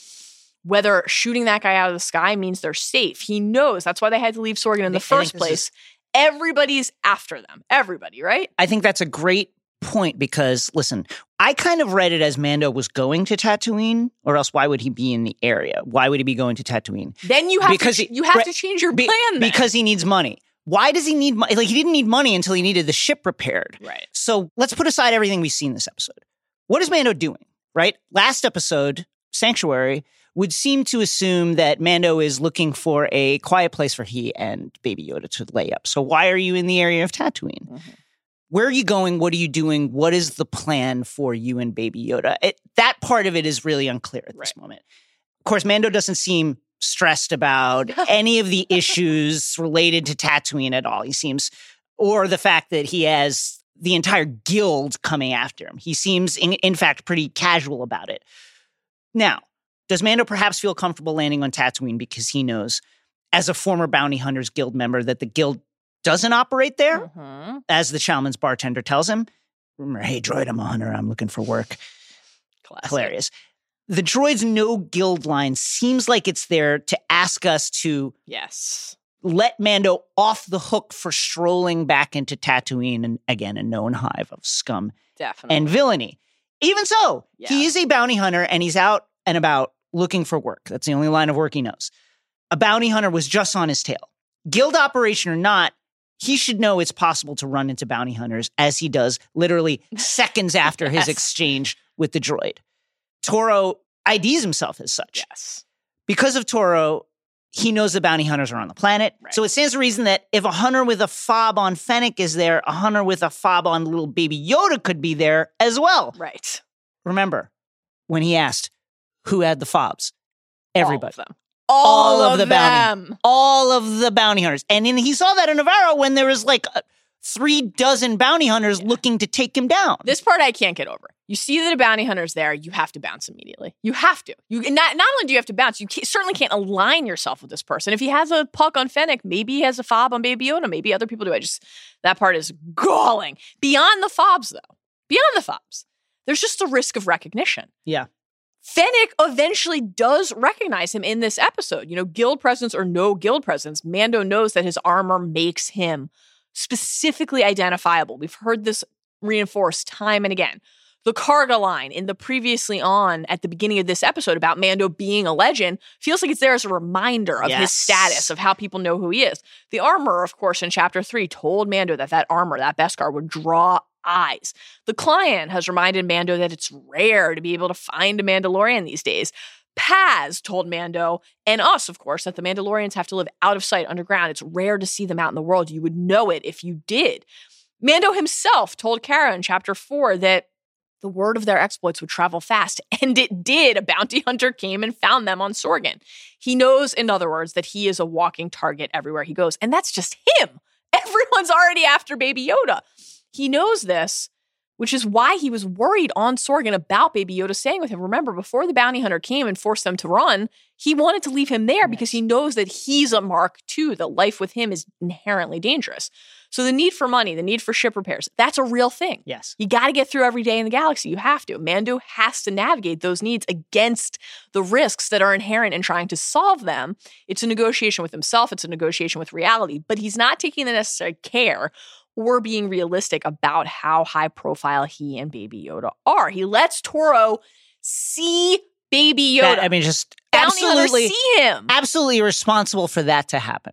whether shooting that guy out of the sky means they're safe. He knows that's why they had to leave Sorgan in the I first place. is- Everybody's after them. Everybody, right? I think that's a great point because listen, I kind of read it as Mando was going to Tatooine, or else why would he be in the area? Why would he be going to Tatooine? Then you have Because to he- you have right, to change your plan because he needs money. Why does he need money? Like he didn't need money until he needed the ship repaired. right. So let's put aside everything we've seen this episode. What is Mando doing? Right? Last episode, Sanctuary, would seem to assume that Mando is looking for a quiet place for he and Baby Yoda to lay up. So why are you in the area of Tatooine? Mhm. Where are you going? What are you doing? What is the plan for you and Baby Yoda? It, that part of it is really unclear at this moment. Of course, Mando doesn't seem stressed about any of the issues related to Tatooine at all. He seems, or the fact that he has the entire guild coming after him. He seems, in, in fact, pretty casual about it. Now, does Mando perhaps feel comfortable landing on Tatooine because he knows, as a former Bounty Hunters Guild member, that the guild doesn't operate there, Mhm. as the Chalmun's bartender tells him? Remember, hey, droid, I'm a hunter. I'm looking for work. Classic. Hilarious. The droid's no guild line seems like it's there to ask us to Yes. let Mando off the hook for strolling back into Tatooine and again a known hive of scum Definitely. and villainy. Even so, he is a bounty hunter and he's out and about looking for work. That's the only line of work he knows. A bounty hunter was just on his tail. Guild operation or not, he should know it's possible to run into bounty hunters as he does literally seconds after his exchange with the droid. Toro IDs himself as such. yes. Because of Toro, he knows the bounty hunters are on the planet. Right. So it stands to reason that if a hunter with a fob on Fennec is there, a hunter with a fob on little baby Yoda could be there as well. Right. Remember when he asked who had the fobs? Everybody. All of them. All All, of of, the bounty- All of the bounty hunters. And then he saw that in Navarro when there was like uh, three dozen bounty hunters looking to take him down. This part I can't get over. You see that a bounty hunter's there, you have to bounce immediately. You have to. You not not only do you have to bounce, you ca- certainly can't align yourself with this person. If he has a puck on Fennec, maybe he has a fob on Baby Yoda. Maybe other people do. I just that part is galling. Beyond the fobs, though, beyond the fobs, there's just the risk of recognition. Yeah. Fennec eventually does recognize him in this episode. You know, guild presence or no guild presence, Mando knows that his armor makes him specifically identifiable. We've heard this reinforced time and again. The Karga line in the previously on at the beginning of this episode about Mando being a legend feels like it's there as a reminder of his status, of how people know who he is. The armor, of course, in chapter three told Mando that that armor, that Beskar, would draw eyes. The client has reminded Mando that it's rare to be able to find a Mandalorian these days. Paz told Mando and us, of course, that the Mandalorians have to live out of sight underground. It's rare to see them out in the world. You would know it if you did. Mando himself told Cara in chapter four that the word of their exploits would travel fast, and it did. A bounty hunter came and found them on Sorgan. He knows, in other words, that he is a walking target everywhere he goes, and that's just him. Everyone's already after Baby Yoda. He knows this, which is why he was worried on Sorgan about Baby Yoda staying with him. Remember, before the bounty hunter came and forced them to run, he wanted to leave him there because he knows that he's a Mark too, that life with him is inherently dangerous. So the need for money, the need for ship repairs, that's a real thing. Yes. You got to get through every day in the galaxy. You have to. Mando has to navigate those needs against the risks that are inherent in trying to solve them. It's a negotiation with himself, it's a negotiation with reality, but he's not taking the necessary care or being realistic about how high profile he and Baby Yoda are. He lets Toro see Baby Yoda. That- I mean, just bounty Absolutely. see him. Absolutely responsible for that to happen.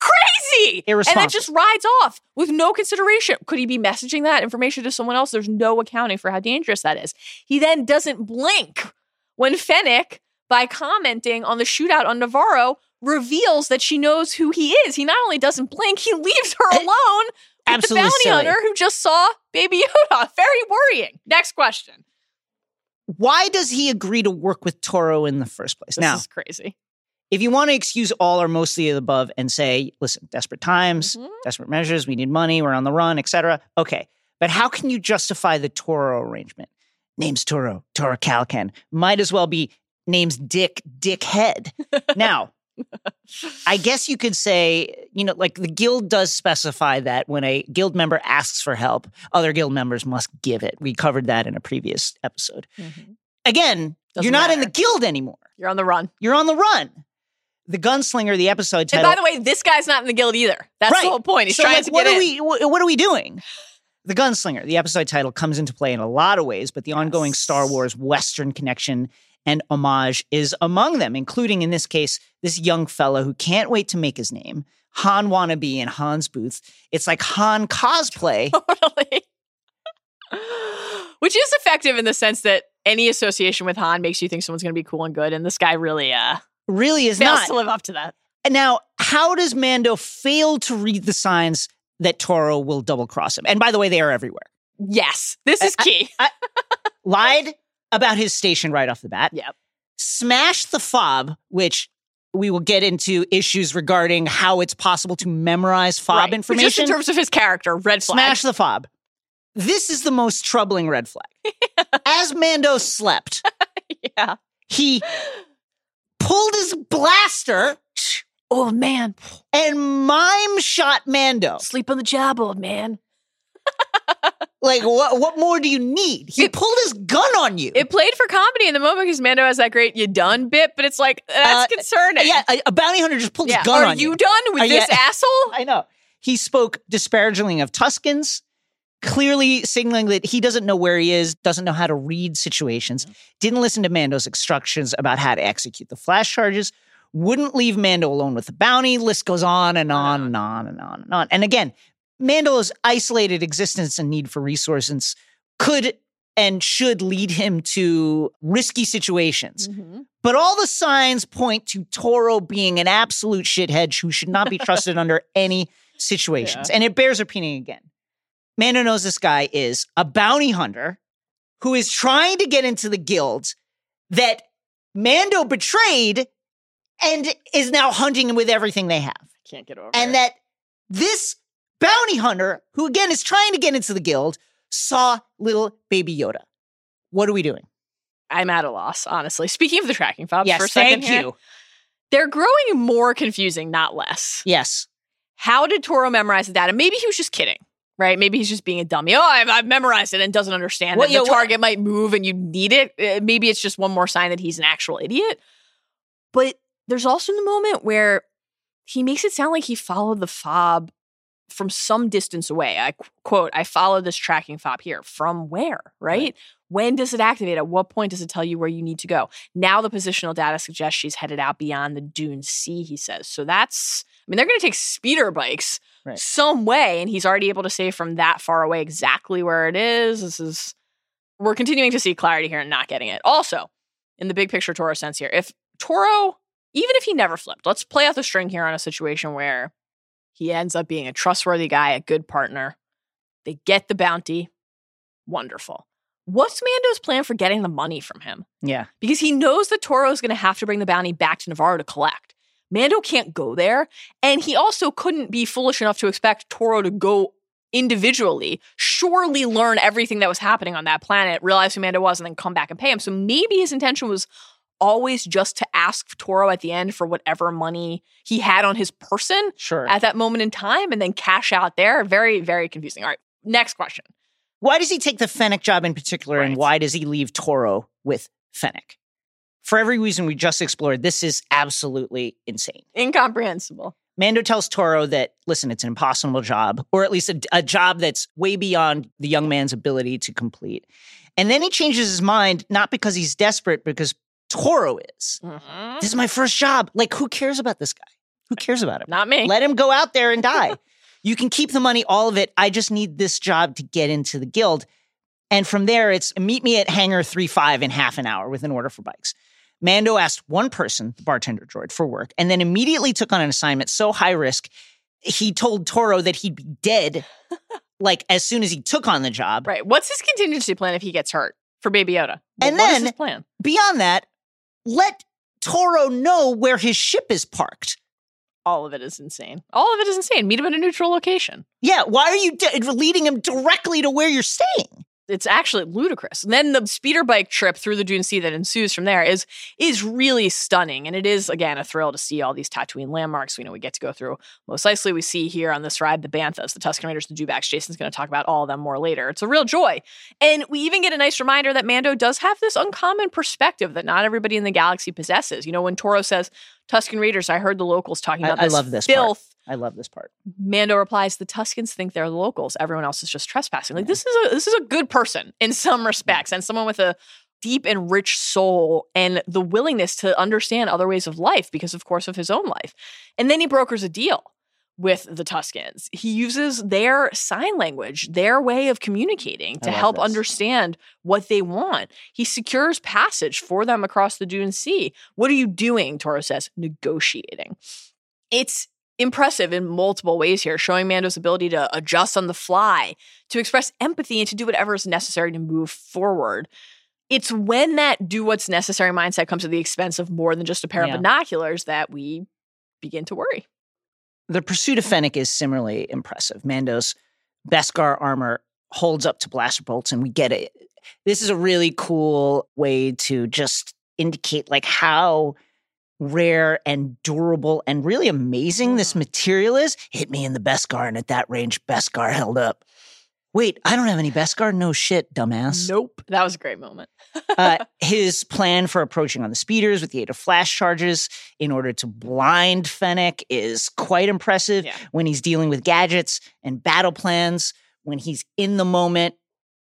Crazy. And then just rides off with no consideration. Could he be messaging that information to someone else? There's no accounting for how dangerous that is. He then doesn't blink when Fennec, by commenting on the shootout on Navarro, reveals that she knows who he is. He not only doesn't blink, he leaves her Eh, alone absolutely the bounty silly. hunter who just saw Baby Yoda. Very worrying. Next question. Why does he agree to work with Toro in the first place? This now, is crazy. if you want to excuse all or mostly of the above and say, listen, desperate times, Mhm. desperate measures, we need money, we're on the run, etc. Okay. But how can you justify the Toro arrangement? Name's Toro, Toro Calican. Might as well be name's Dick, Dickhead. Now, I guess you could say, you know, like the guild does specify that when a guild member asks for help, other guild members must give it. We covered that in a previous episode. Mm-hmm. Again, Doesn't you're not in the guild anymore. You're on the run. You're on the run. The gunslinger, the episode And by the way, this guy's not in the guild either. That's Right. the whole point. He's so trying like, to what get are in. we? What, what are we doing? The gunslinger, the episode title, comes into play in a lot of ways, but the ongoing Star Wars Western connection and homage is among them, including in this case this young fellow who can't wait to make his name, Han wannabe and Han's booth. It's like Han cosplay. totally. Which is effective in the sense that any association with Han makes you think someone's going to be cool and good, and this guy really uh, really is not. to live up to that. And now, how does Mando fail to read the signs that Toro will double cross him? And by the way, they are everywhere. Yes, this is I- key. lied about his station right off the bat. Yep. Smash the fob, which we will get into issues regarding how it's possible to memorize fob Right. Information. Just in terms of his character, red flag. Smash the fob. This is the most troubling red flag. As Mando slept, yeah. he pulled his blaster Oh man, and mime shot Mando. sleep on the job, old man. Like, what, what more do you need? He It- pulled his gun on you. It played for comedy in the moment because Mando has that great "you done" bit, but it's like that's Uh, concerning. yeah, a, a bounty hunter just pulled Yeah. his gun Are on you Are you done with Are this asshole? I know. He spoke disparagingly of Tuskens, clearly signaling that he doesn't know where he is, doesn't know how to read situations, didn't listen to Mando's instructions about how to execute the flash charges, wouldn't leave Mando alone with the bounty. List goes on and on and on and on and on. And again, Mando's isolated existence and need for resources could and should lead him to risky situations. Mhm. But all the signs point to Toro being an absolute shithead who should not be trusted under any situations. And it bears repeating again. Mando knows this guy is a bounty hunter who is trying to get into the guild that Mando betrayed and is now hunting him with everything they have. Can't get over it. And it. that this bounty hunter, who again is trying to get into the guild, saw little baby Yoda. What are we doing? I'm at a loss, honestly. Speaking of the tracking fobs, yes, for a second thank here, you. they're growing more confusing, not less. Yes. How did Toro memorize the data? Maybe he was just kidding, right? Maybe he's just being a dummy. Oh, I've, I've memorized it and doesn't understand Well, that the target might move and you need it. Uh, Maybe it's just one more sign that he's an actual idiot. But there's also the moment where he makes it sound like he followed the fob from some distance away. I quote, I follow this tracking fob here. From where, right? When does it activate? At what point does it tell you where you need to go? Now the positional data suggests she's headed out beyond the Dune Sea, he says. So that's, I mean, they're going to take speeder bikes Right. some way, and he's already able to say from that far away exactly where it is. This is, we're continuing to see clarity here and not getting it. Also, in the big picture Toro sense here, if Toro, even if he never flipped, let's play out the string here on a situation where he ends up being a trustworthy guy, a good partner. They get the bounty. Wonderful. What's Mando's plan for getting the money from him? Yeah. Because he knows that Toro is going to have to bring the bounty back to Navarro to collect. Mando can't go there. And he also couldn't be foolish enough to expect Toro to go individually, surely learn everything that was happening on that planet, realize who Mando was, and then come back and pay him. So maybe his intention was always just to ask Toro at the end for whatever money he had on his person Sure. at that moment in time and then cash out there. Very, very confusing. All right, next question. why does he take the Fennec job in particular, and why does he leave Toro with Fennec? For every reason we just explored, this is absolutely insane. Incomprehensible. Mando tells Toro that, listen, it's an impossible job, or at least a, a job that's way beyond the young man's ability to complete. And then he changes his mind, not because he's desperate, because Toro is. Mhm. This is my first job. Like, who cares about this guy? Who cares about him? Not me. Let him go out there and die. you can keep the money, all of it. I just need this job to get into the guild. And from there, it's meet me at hangar 3 5 in half an hour with an order for bikes. Mando asked one person, the bartender droid, for work, and then immediately took on an assignment so high risk, he told Toro that he'd be dead like as soon as he took on the job. right. What's his contingency plan if he gets hurt for Baby Yoda? And what then- his plan? Beyond that, let Toro know where his ship is parked. All of it is insane. All of it is insane. Meet him at a neutral location. Yeah, why are you d- leading him directly to where you're staying? It's actually ludicrous. And then the speeder bike trip through the Dune Sea that ensues from there is is really stunning. And it is again a thrill to see all these Tatooine landmarks. We know we get to go through. Most likely we see here on this ride the Banthas, the Tusken Raiders, the Dewbacks. Jason's going to talk about all of them more later. It's a real joy. And we even get a nice reminder that Mando does have this uncommon perspective that not everybody in the galaxy possesses. You know, when Toro says Tusken Raiders, I heard the locals talking I- about I this love this part. I love this part. Mando replies, "The Tuskens think they're the locals. Everyone else is just trespassing." Like this is a this is a good person in some respects, and someone with a deep and rich soul and the willingness to understand other ways of life because, of course, of his own life. And then he brokers a deal with the Tuskens. He uses their sign language, their way of communicating to help this. understand what they want. He secures passage for them across the Dune Sea. What are you doing? Toro says, negotiating. It's impressive in multiple ways here, showing Mando's ability to adjust on the fly, to express empathy, and to do whatever is necessary to move forward. It's when that do what's necessary mindset comes at the expense of more than just a pair Yeah. of binoculars that we begin to worry. The pursuit of Fennec is similarly impressive. Mando's Beskar armor holds up to blaster bolts, and we get it. This is a really cool way to just indicate like how rare and durable and really amazing this material is. Hit me in the Beskar, and at that range, Beskar held up. Wait, I don't have any Beskar. No shit, dumbass. Nope. That was a great moment. uh, his plan for approaching on the speeders with the aid of flash charges in order to blind Fennec is quite impressive Yeah. when he's dealing with gadgets and battle plans, when he's in the moment.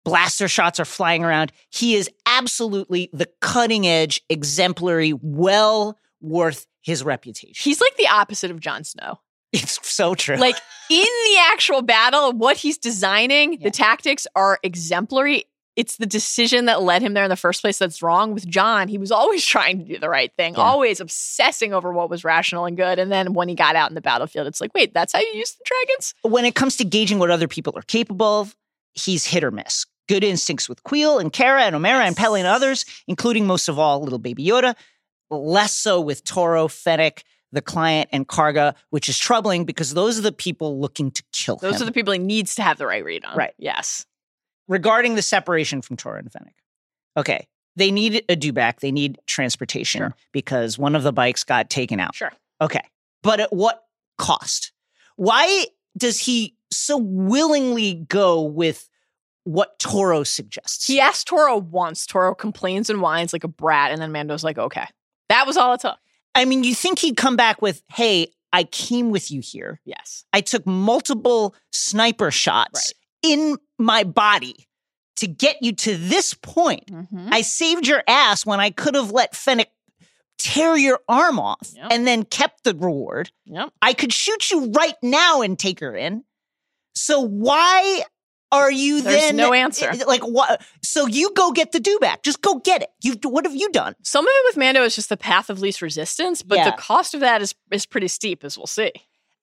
Blaster shots are flying around. He is absolutely the cutting edge, exemplary, well worth his reputation. He's like the opposite of Jon Snow. It's so true. Like in the actual battle, what he's designing, Yeah. the tactics are exemplary. It's the decision that led him there in the first place that's wrong with Jon. He was always trying to do the right thing, Yeah. always obsessing over what was rational and good. And then when he got out in the battlefield, it's like, wait, that's how you use the dragons? when it comes to gauging what other people are capable of, he's hit or miss. Good instincts with Kuiil and Cara and Omera and Peli and others, including most of all little baby Yoda. Less so with Toro, Fennec, the client, and Karga, which is troubling because those are the people looking to kill Those him. are the people he needs to have the right read on. Right. Yes. Regarding the separation from Toro and Fennec. Okay, they need a dewback. They need transportation Sure. because one of the bikes got taken out. Sure. Okay. But at what cost? Why does he so willingly go with what Toro suggests? He asked Toro once. Toro complains and whines like a brat. And then Mando's like, okay. That was all it took. I mean, you think he'd come back with, hey, I came with you here. Yes. I took multiple sniper shots in my body to get you to this point. Mhm. I saved your ass when I could have let Fennec tear your arm off Yep. and then kept the reward. Yep. I could shoot you right now and take her in. So why are you There's then no answer. Like what? So you go get the dewback. Just go get it. You what have you done? Some of it with Mando is just the path of least resistance, but Yeah. the cost of that is is pretty steep, as we'll see.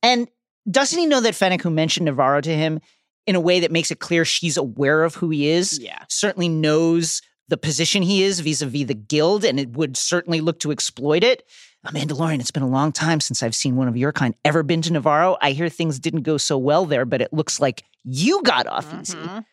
And doesn't he know that Fennec, who mentioned Navarro to him in a way that makes it clear she's aware of who he is, Yeah. certainly knows the position he is vis-a-vis the guild, and it would certainly look to exploit it. Oh, Mandalorian, it's been a long time since I've seen one of your kind. Ever been to Navarro? I hear things didn't go so well there, but it looks like you got off easy. Mhm.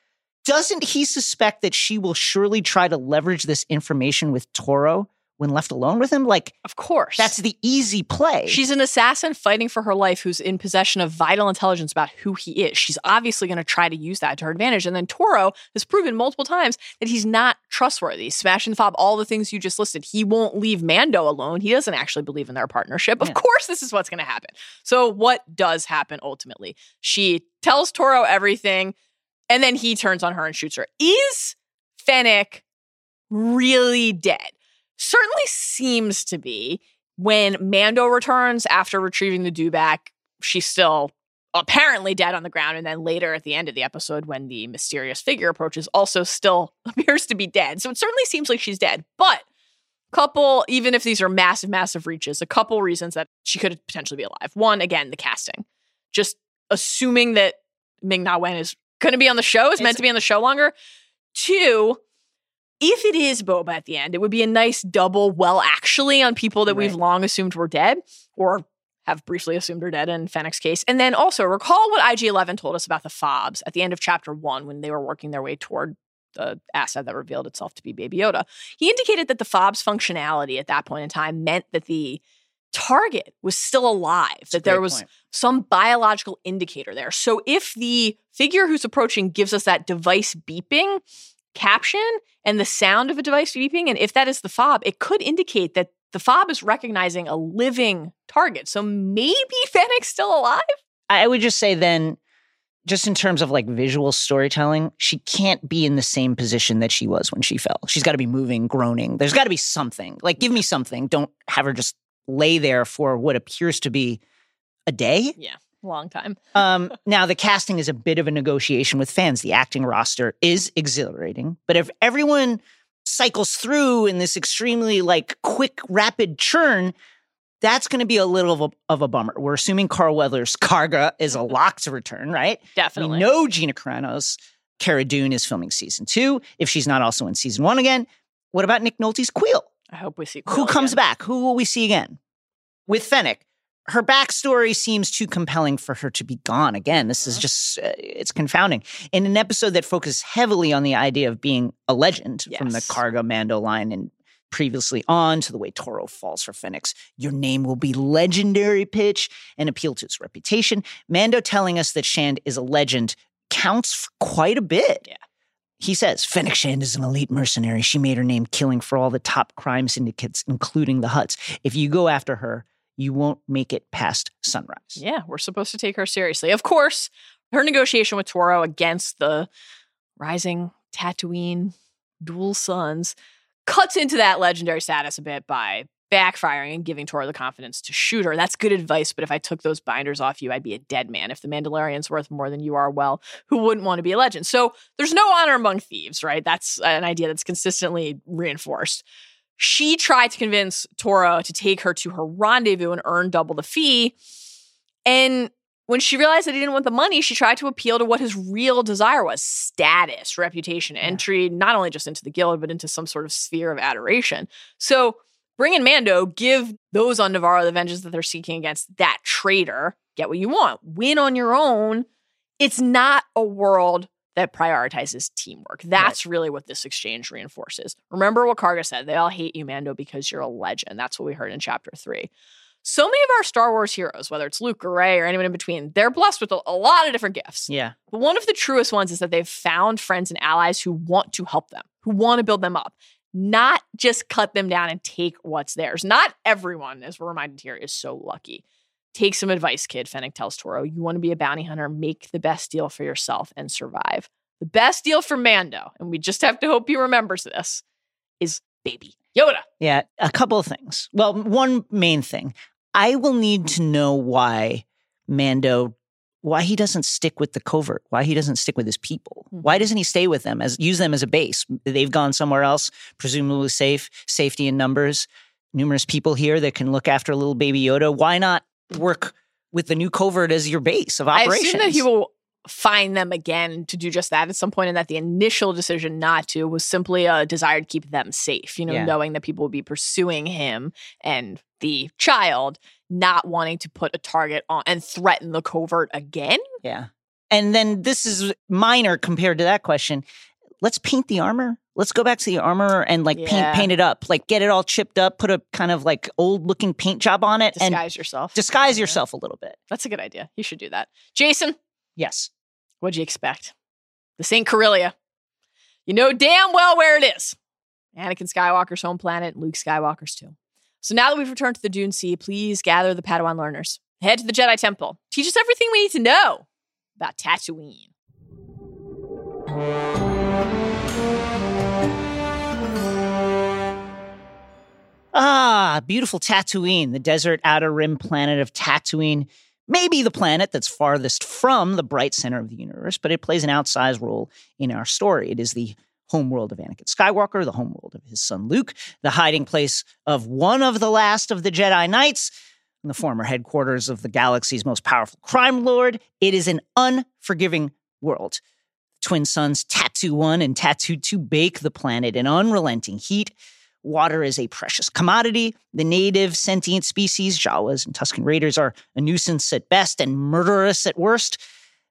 Doesn't he suspect that she will surely try to leverage this information with Toro when left alone with him? Like, Of course. that's the easy play. She's an assassin fighting for her life who's in possession of vital intelligence about who he is. She's obviously going to try to use that to her advantage. And then Toro has proven multiple times that he's not trustworthy. Smash and fob, all the things you just listed. He won't leave Mando alone. He doesn't actually believe in their partnership. Of course, this is what's going to happen. So, what does happen ultimately? She tells Toro everything, and then he turns on her and shoots her. Is Fennec really dead? Certainly seems to be when Mando returns after retrieving the dewback, she's still apparently dead on the ground. And then later at the end of the episode, when the mysterious figure approaches, also still appears to be dead. So it certainly seems like she's dead. But couple, even if these are massive, massive reaches, a couple reasons that she could potentially be alive. One, again, the casting. Just assuming that Ming Na Wen is going to be on the show, is meant to be on the show longer. Two, if it is Boba at the end, it would be a nice double, well, actually, on people that we've long assumed were dead or have briefly assumed are dead in Fennec's case. And then also recall what IG 11 told us about the fobs at the end of chapter one when they were working their way toward the asset that revealed itself to be Baby Yoda. He indicated that the fobs functionality at that point in time meant that the target was still alive, a that there was point. some biological indicator there. So if the figure who's approaching gives us that device beeping caption and the sound of a device beeping, and if that is the fob, it could indicate that the fob is recognizing a living target. So maybe Fennec's still alive? I would just say then, just in terms of like visual storytelling, she can't be in the same position that she was when she fell. She's got to be moving, groaning. There's got to be something. Like, give me something. Don't have her just lay there for what appears to be a day. Yeah, long time. Um, now, the casting is a bit of a negotiation with fans. The acting roster is exhilarating, but if everyone cycles through in this extremely like quick, rapid churn, that's going to be a little of a, of a bummer. We're assuming Carl Weathers' Karga is a lock to return, right? Definitely. We know Gina Carano's Cara Dune is filming season two. If she's not also in season one again, what about Nick Nolte's Kuiil? I hope we see Who comes again. back? Who will we see again? With Fennec, her backstory seems too compelling for her to be gone again. This is just, uh, it's confounding. In an episode that focuses heavily on the idea of being a legend from the Karga Mando line and previously on to the way Toro falls for Fennec's, your name will be legendary pitch and appeal to its reputation. Mando telling us that Shand is a legend counts for quite a bit. Yeah. He says, Fennec Shand is an elite mercenary. She made her name killing for all the top crime syndicates, including the Hutts. If you go after her, you won't make it past sunrise. Yeah, we're supposed to take her seriously. Of course, her negotiation with Toro against the rising Tatooine dual suns cuts into that legendary status a bit by backfiring and giving Toro the confidence to shoot her. That's good advice, but if I took those binders off you, I'd be a dead man. If the Mandalorian's worth more than you are, well, who wouldn't want to be a legend? So there's no honor among thieves, right? That's an idea that's consistently reinforced. She tried to convince Toro to take her to her rendezvous and earn double the fee. And when she realized that he didn't want the money, she tried to appeal to what his real desire was status, reputation, entry, not only just into the guild, but into some sort of sphere of adoration. So bring in Mando, give those on Navarro the vengeance that they're seeking against that traitor, get what you want, win on your own. It's not a world that prioritizes teamwork. That's really what this exchange reinforces. Remember what Karga said they all hate you, Mando, because you're a legend. That's what we heard in chapter three so many of our Star Wars heroes, whether it's Luke or Rey or anyone in between, they're blessed with a lot of different gifts. Yeah. But one of the truest ones is that they've found friends and allies who want to help them, who want to build them up, not just cut them down and take what's theirs. Not everyone, as we're reminded here, is so lucky. Take some advice, kid, Fennec tells Toro. You want to be a bounty hunter, make the best deal for yourself and survive. The best deal for Mando, and we just have to hope he remembers this, is baby Yoda. Yeah, a couple of things. Well, one main thing. I will need to know why Mando why he doesn't stick with the covert, why he doesn't stick with his people. Why mm-hmm. doesn't he stay with them as use them as a base? They've gone somewhere else, presumably safe, safety in numbers, numerous people here that can look after little baby Yoda. Why not work with the new covert as your base of operations. I assume that he will find them again to do just that at some point, and that the initial decision not to was simply a desire to keep them safe. You know, Yeah. knowing that people would be pursuing him and the child, not wanting to put a target on and threaten the covert again. Yeah. And then this is minor compared to that question. Let's paint the armor. Let's go back to the armor and like Yeah. paint paint it up. Like get it all chipped up, put a kind of like old looking paint job on it and Disguise yourself. disguise Yeah. yourself a little bit. That's a good idea. You should do that. Jason, Yes. what'd you expect? This ain't Corellia. You know damn well where it is. Anakin Skywalker's home planet, Luke Skywalker's too. So now that we've returned to the Dune Sea, please gather the Padawan learners. Head to the Jedi Temple. Teach us everything we need to know about Tatooine. Ah, beautiful Tatooine, the desert outer rim planet of Tatooine. Maybe the planet that's farthest from the bright center of the universe, but it plays an outsized role in our story. It is the homeworld of Anakin Skywalker, the homeworld of his son Luke, the hiding place of one of the last of the Jedi Knights, and the former headquarters of the galaxy's most powerful crime lord. It is an unforgiving world. Twin suns Tatoo 1 and Tatoo 2 bake the planet in unrelenting heat. Water is a precious commodity. The native sentient species, Jawas and Tusken Raiders, are a nuisance at best and murderous at worst.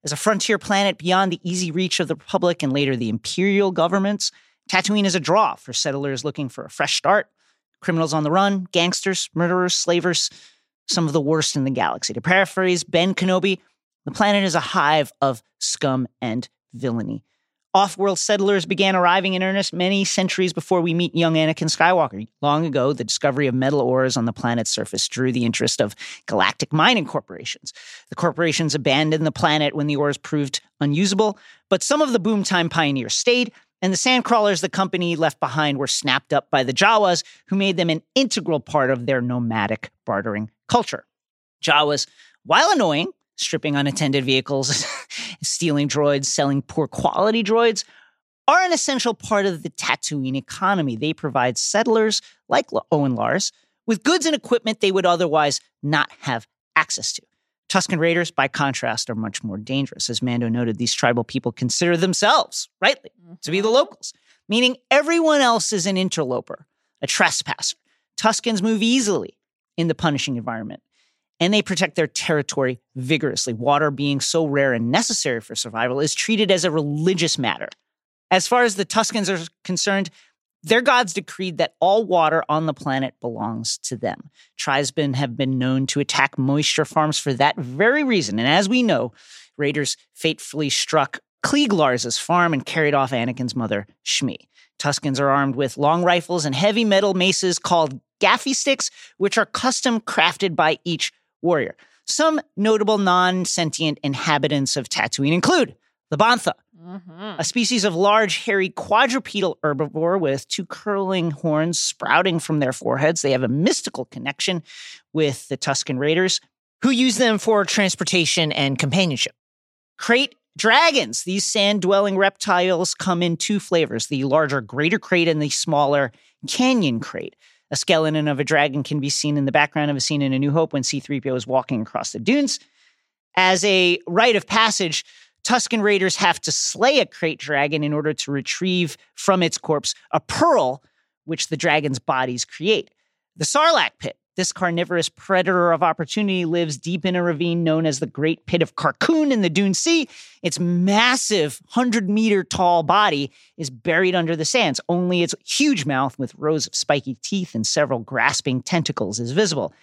As a frontier planet beyond the easy reach of the Republic and later the Imperial governments, Tatooine is a draw for settlers looking for a fresh start. Criminals on the run, gangsters, murderers, slavers, some of the worst in the galaxy. To paraphrase Ben Kenobi, the planet is a hive of scum and villainy. Off world settlers began arriving in earnest many centuries before we meet young Anakin Skywalker. Long ago, the discovery of metal ores on the planet's surface drew the interest of galactic mining corporations. The corporations abandoned the planet when the ores proved unusable, but some of the boomtime pioneers stayed, and the sandcrawlers the company left behind were snapped up by the Jawas, who made them an integral part of their nomadic bartering culture. Jawas, while annoying, stripping unattended vehicles, stealing droids, selling poor quality droids, are an essential part of the Tatooine economy. They provide settlers like Owen Lars with goods and equipment they would otherwise not have access to. Tusken Raiders, by contrast, are much more dangerous. As Mando noted, these tribal people consider themselves, rightly, to be the mm-hmm. locals, meaning everyone else is an interloper, a trespasser. Tuskens move easily in the punishing environment and they protect their territory vigorously. Water, being so rare and necessary for survival, is treated as a religious matter. As far as the Tuskens are concerned, their gods decreed that all water on the planet belongs to them. Tribesmen have been known to attack moisture farms for that very reason. And as we know, raiders fatefully struck Cliegg Lars' farm and carried off Anakin's mother, Shmi. Tuskens are armed with long rifles and heavy metal maces called gaffi sticks, which are custom crafted by each warrior. Some notable non sentient inhabitants of Tatooine include the Bantha, mm-hmm. a species of large, hairy quadrupedal herbivore with two curling horns sprouting from their foreheads. They have a mystical connection with the Tusken Raiders, who use them for transportation and companionship. Krayt dragons. These sand dwelling reptiles come in two flavors the larger greater krayt and the smaller canyon krayt. A skeleton of a dragon can be seen in the background of a scene in A New Hope when C3PO is walking across the dunes. As a rite of passage, Tusken Raiders have to slay a krayt dragon in order to retrieve from its corpse a pearl, which the dragon's bodies create. The Sarlacc pit. This carnivorous predator of opportunity lives deep in a ravine known as the Great Pit of Carkoon in the Dune Sea. Its massive 100 meter tall body is buried under the sands. Only its huge mouth, with rows of spiky teeth and several grasping tentacles, is visible.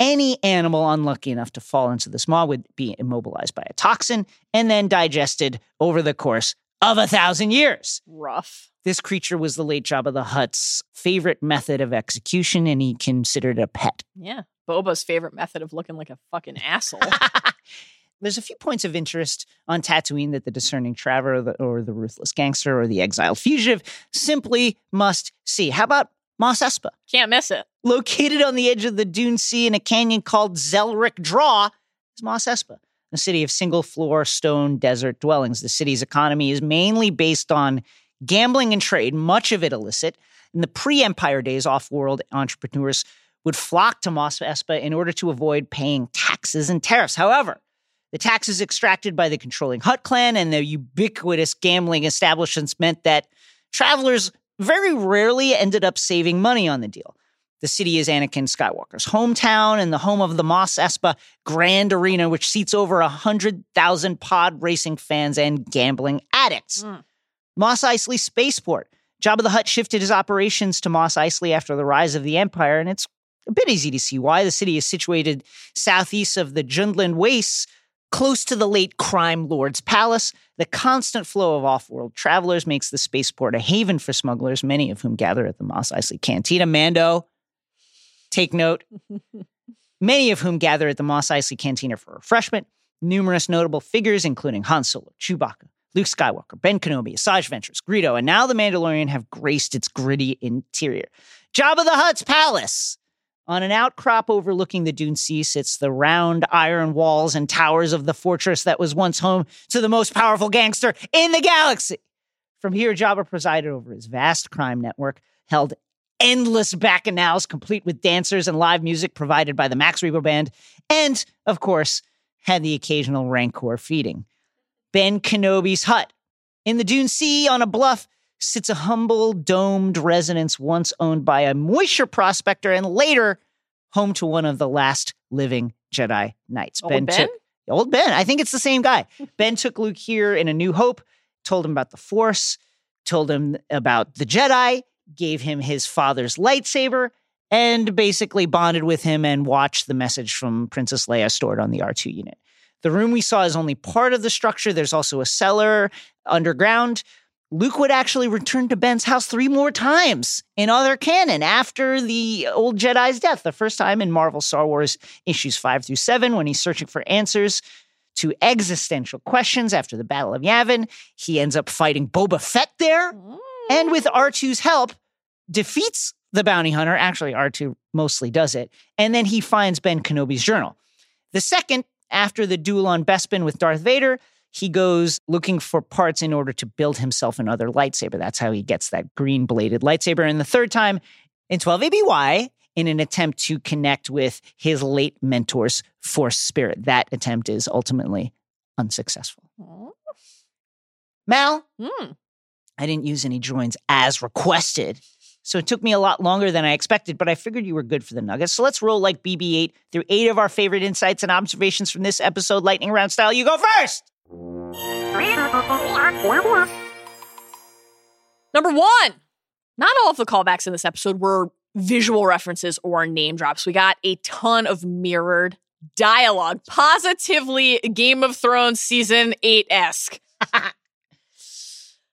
Any animal unlucky enough to fall into this maw would be immobilized by a toxin and then digested over the course of a thousand years. Rough. This creature was the late Jabba the Hutt's favorite method of execution, and he considered it a pet. Yeah. Boba's favorite method of looking like a fucking asshole. There's a few points of interest on Tatooine that the discerning traveler or the, or the ruthless gangster or the exiled fugitive simply must see. How about Mos Espa? Can't miss it. Located on the edge of the Dune Sea in a canyon called Xelric Draw is Mos Espa, a city of single floor stone desert dwellings. The city's economy is mainly based on gambling and trade, much of it illicit. In the pre Empire days, off world entrepreneurs would flock to Mos Espa in order to avoid paying taxes and tariffs. However, the taxes extracted by the controlling Hutt clan and the ubiquitous gambling establishments meant that travelers very rarely ended up saving money on the deal. The city is Anakin Skywalker's hometown and the home of the Mos Espa Grand Arena, which seats over 100,000 pod racing fans and gambling addicts. Mm. Mos Eisley Spaceport. Jabba the Hutt shifted his operations to Mos Eisley after the rise of the Empire, and it's a bit easy to see why. The city is situated southeast of the Jundland Wastes, close to the late crime lord's palace. The constant flow of off world travelers makes the spaceport a haven for smugglers, many of whom gather at the Mos Eisley Cantina. Mando, take note. many of whom gather at the Mos Eisley Cantina for refreshment. Numerous notable figures, including Han Solo, Chewbacca, Luke Skywalker, Ben Kenobi, Asajj Ventress, Greedo, and now the Mandalorian have graced its gritty interior. Jabba the Hutt's palace. On an outcrop overlooking the Dune Sea sits the round iron walls and towers of the fortress that was once home to the most powerful gangster in the galaxy. From here, Jabba presided over his vast crime network, held endless bacchanals complete with dancers and live music provided by the Max Rebo Band, and, of course, had the occasional Rancor feeding. Ben Kenobi's hut. In the Dune Sea, on a bluff, sits a humble, domed residence once owned by a moisture prospector and later home to one of the last living Jedi Knights. Old Ben? took old Ben. I think it's the same guy. ben took Luke here in A New Hope, told him about the Force, told him about the Jedi, gave him his father's lightsaber, and basically bonded with him and watched the message from Princess Leia stored on the R2 unit. The room we saw is only part of the structure. There's also a cellar underground. Luke would actually return to Ben's house three more times in other canon after the old Jedi's death. The first time in Marvel Star Wars issues five through seven, when he's searching for answers to existential questions after the Battle of Yavin. He ends up fighting Boba Fett there, and with R2's help, defeats the bounty hunter. Actually, R2 mostly does it. And then he finds Ben Kenobi's journal. The second, after the duel on Bespin with Darth Vader, he goes looking for parts in order to build himself another lightsaber. That's how he gets that green bladed lightsaber. And the third time in 12 ABY, in an attempt to connect with his late mentor's force spirit. That attempt is ultimately unsuccessful. Mal, Hmm. I didn't use any joins as requested. So it took me a lot longer than I expected, but I figured you were good for the Nuggets. So let's roll like BB 8 through eight of our favorite insights and observations from this episode, lightning round style. You go first. Number one, not all of the callbacks in this episode were visual references or name drops. We got a ton of mirrored dialogue, positively Game of Thrones season 8 esque.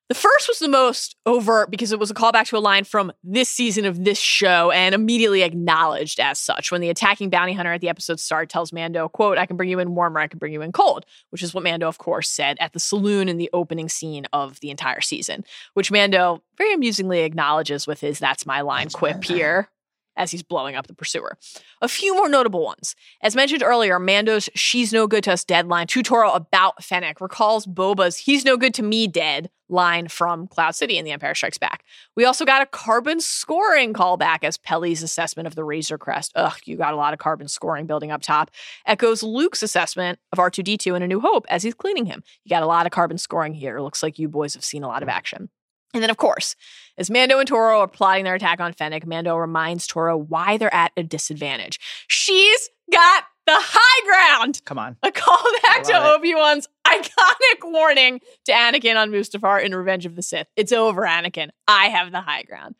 The first was the most overt because it was a callback to a line from this season of this show and immediately acknowledged as such. When the attacking bounty hunter at the episode start tells Mando, quote, I can bring you in warm or I can bring you in cold, which is what Mando, of course, said at the saloon in the opening scene of the entire season, which Mando very amusingly acknowledges with his that's my line quip here as he's blowing up the pursuer. A few more notable ones. As mentioned earlier, Mando's She's No Good to Us deadline tutorial about Fennec recalls Boba's He's No Good to Me dead line from Cloud City in The Empire Strikes Back. We also got a carbon scoring callback as Peli's assessment of the Razor Crest. Ugh, you got a lot of carbon scoring building up top. Echoes Luke's assessment of R2D2 in A New Hope as he's cleaning him. You got a lot of carbon scoring here. Looks like you boys have seen a lot of action. And then, of course, as Mando and Toro are plotting their attack on Fennec, Mando reminds Toro why they're at a disadvantage. She's got the high ground. Come on. A callback to Obi Wan's iconic warning to Anakin on Mustafar in Revenge of the Sith. It's over, Anakin. I have the high ground.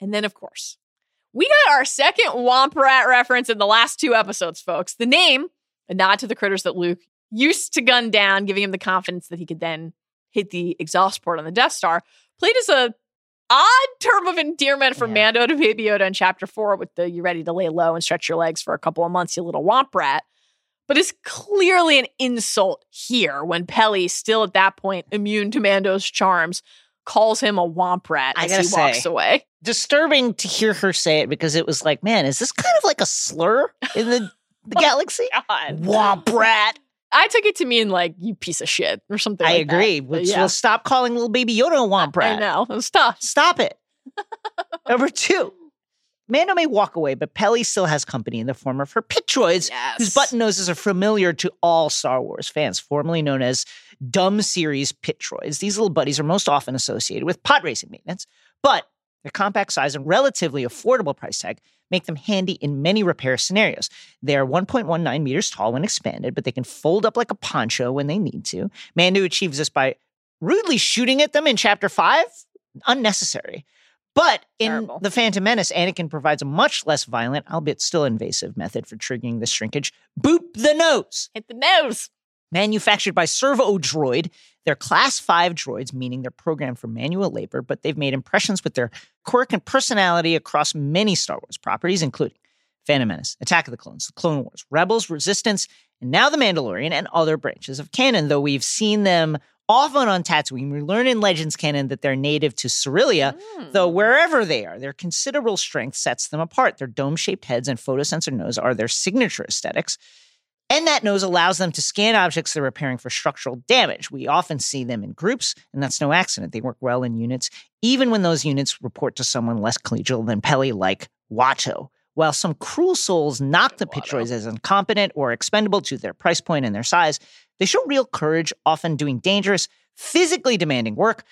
And then, of course, we got our second Womp Rat reference in the last two episodes, folks. The name, a nod to the critters that Luke used to gun down, giving him the confidence that he could then hit the exhaust port on the Death Star, played as a odd term of endearment from Yeah. Mando to Baby Yoda in Chapter Four, with the "you ready to lay low and stretch your legs for a couple of months, you little Womp Rat." But it's clearly an insult here when Peli, still at that point immune to Mando's charms, calls him a Womp Rat as he walks say, away. Disturbing to hear her say it because it was like, man, is this kind of like a slur in the, the oh galaxy? God. Womp rat. I took it to mean like you piece of shit or something. I like agree. But We'll, yeah, we'll stop calling little baby Yoda a womp rat. I know. Tough. Stop it. Number two. Mando may walk away, but Peli still has company in the form of her pit droids, whose button noses are familiar to all Star Wars fans, formerly known as Dumb Series pit droids. These little buddies are most often associated with pod racing maintenance, but their compact size and relatively affordable price tag make them handy in many repair scenarios. They are 1.19 meters tall when expanded, but they can fold up like a poncho when they need to. Mando achieves this by rudely shooting at them in Chapter 5. Unnecessary. But in Terrible. The Phantom Menace, Anakin provides a much less violent, albeit still invasive, method for triggering the shrinkage boop the nose. Hit the nose. Manufactured by Servo Droid, they're class 5 droids, meaning they're programmed for manual labor, but they've made impressions with their quirk and personality across many Star Wars properties, including Phantom Menace, Attack of the Clones, The Clone Wars, Rebels, Resistance, and now The Mandalorian and other branches of canon, though we've seen them Often on Tatooine, we learn in Legends canon that they're native to Cerealia, Hmm. though wherever they are, their considerable strength sets them apart. Their dome shaped heads and photosensor nose are their signature aesthetics. And that nose allows them to scan objects they're repairing for structural damage. We often see them in groups, and that's no accident. They work well in units, even when those units report to someone less collegial than Peli, like Watto. While some cruel souls knock the pit droids as incompetent or expendable to their price point and their size, they show real courage, often doing dangerous, physically demanding work.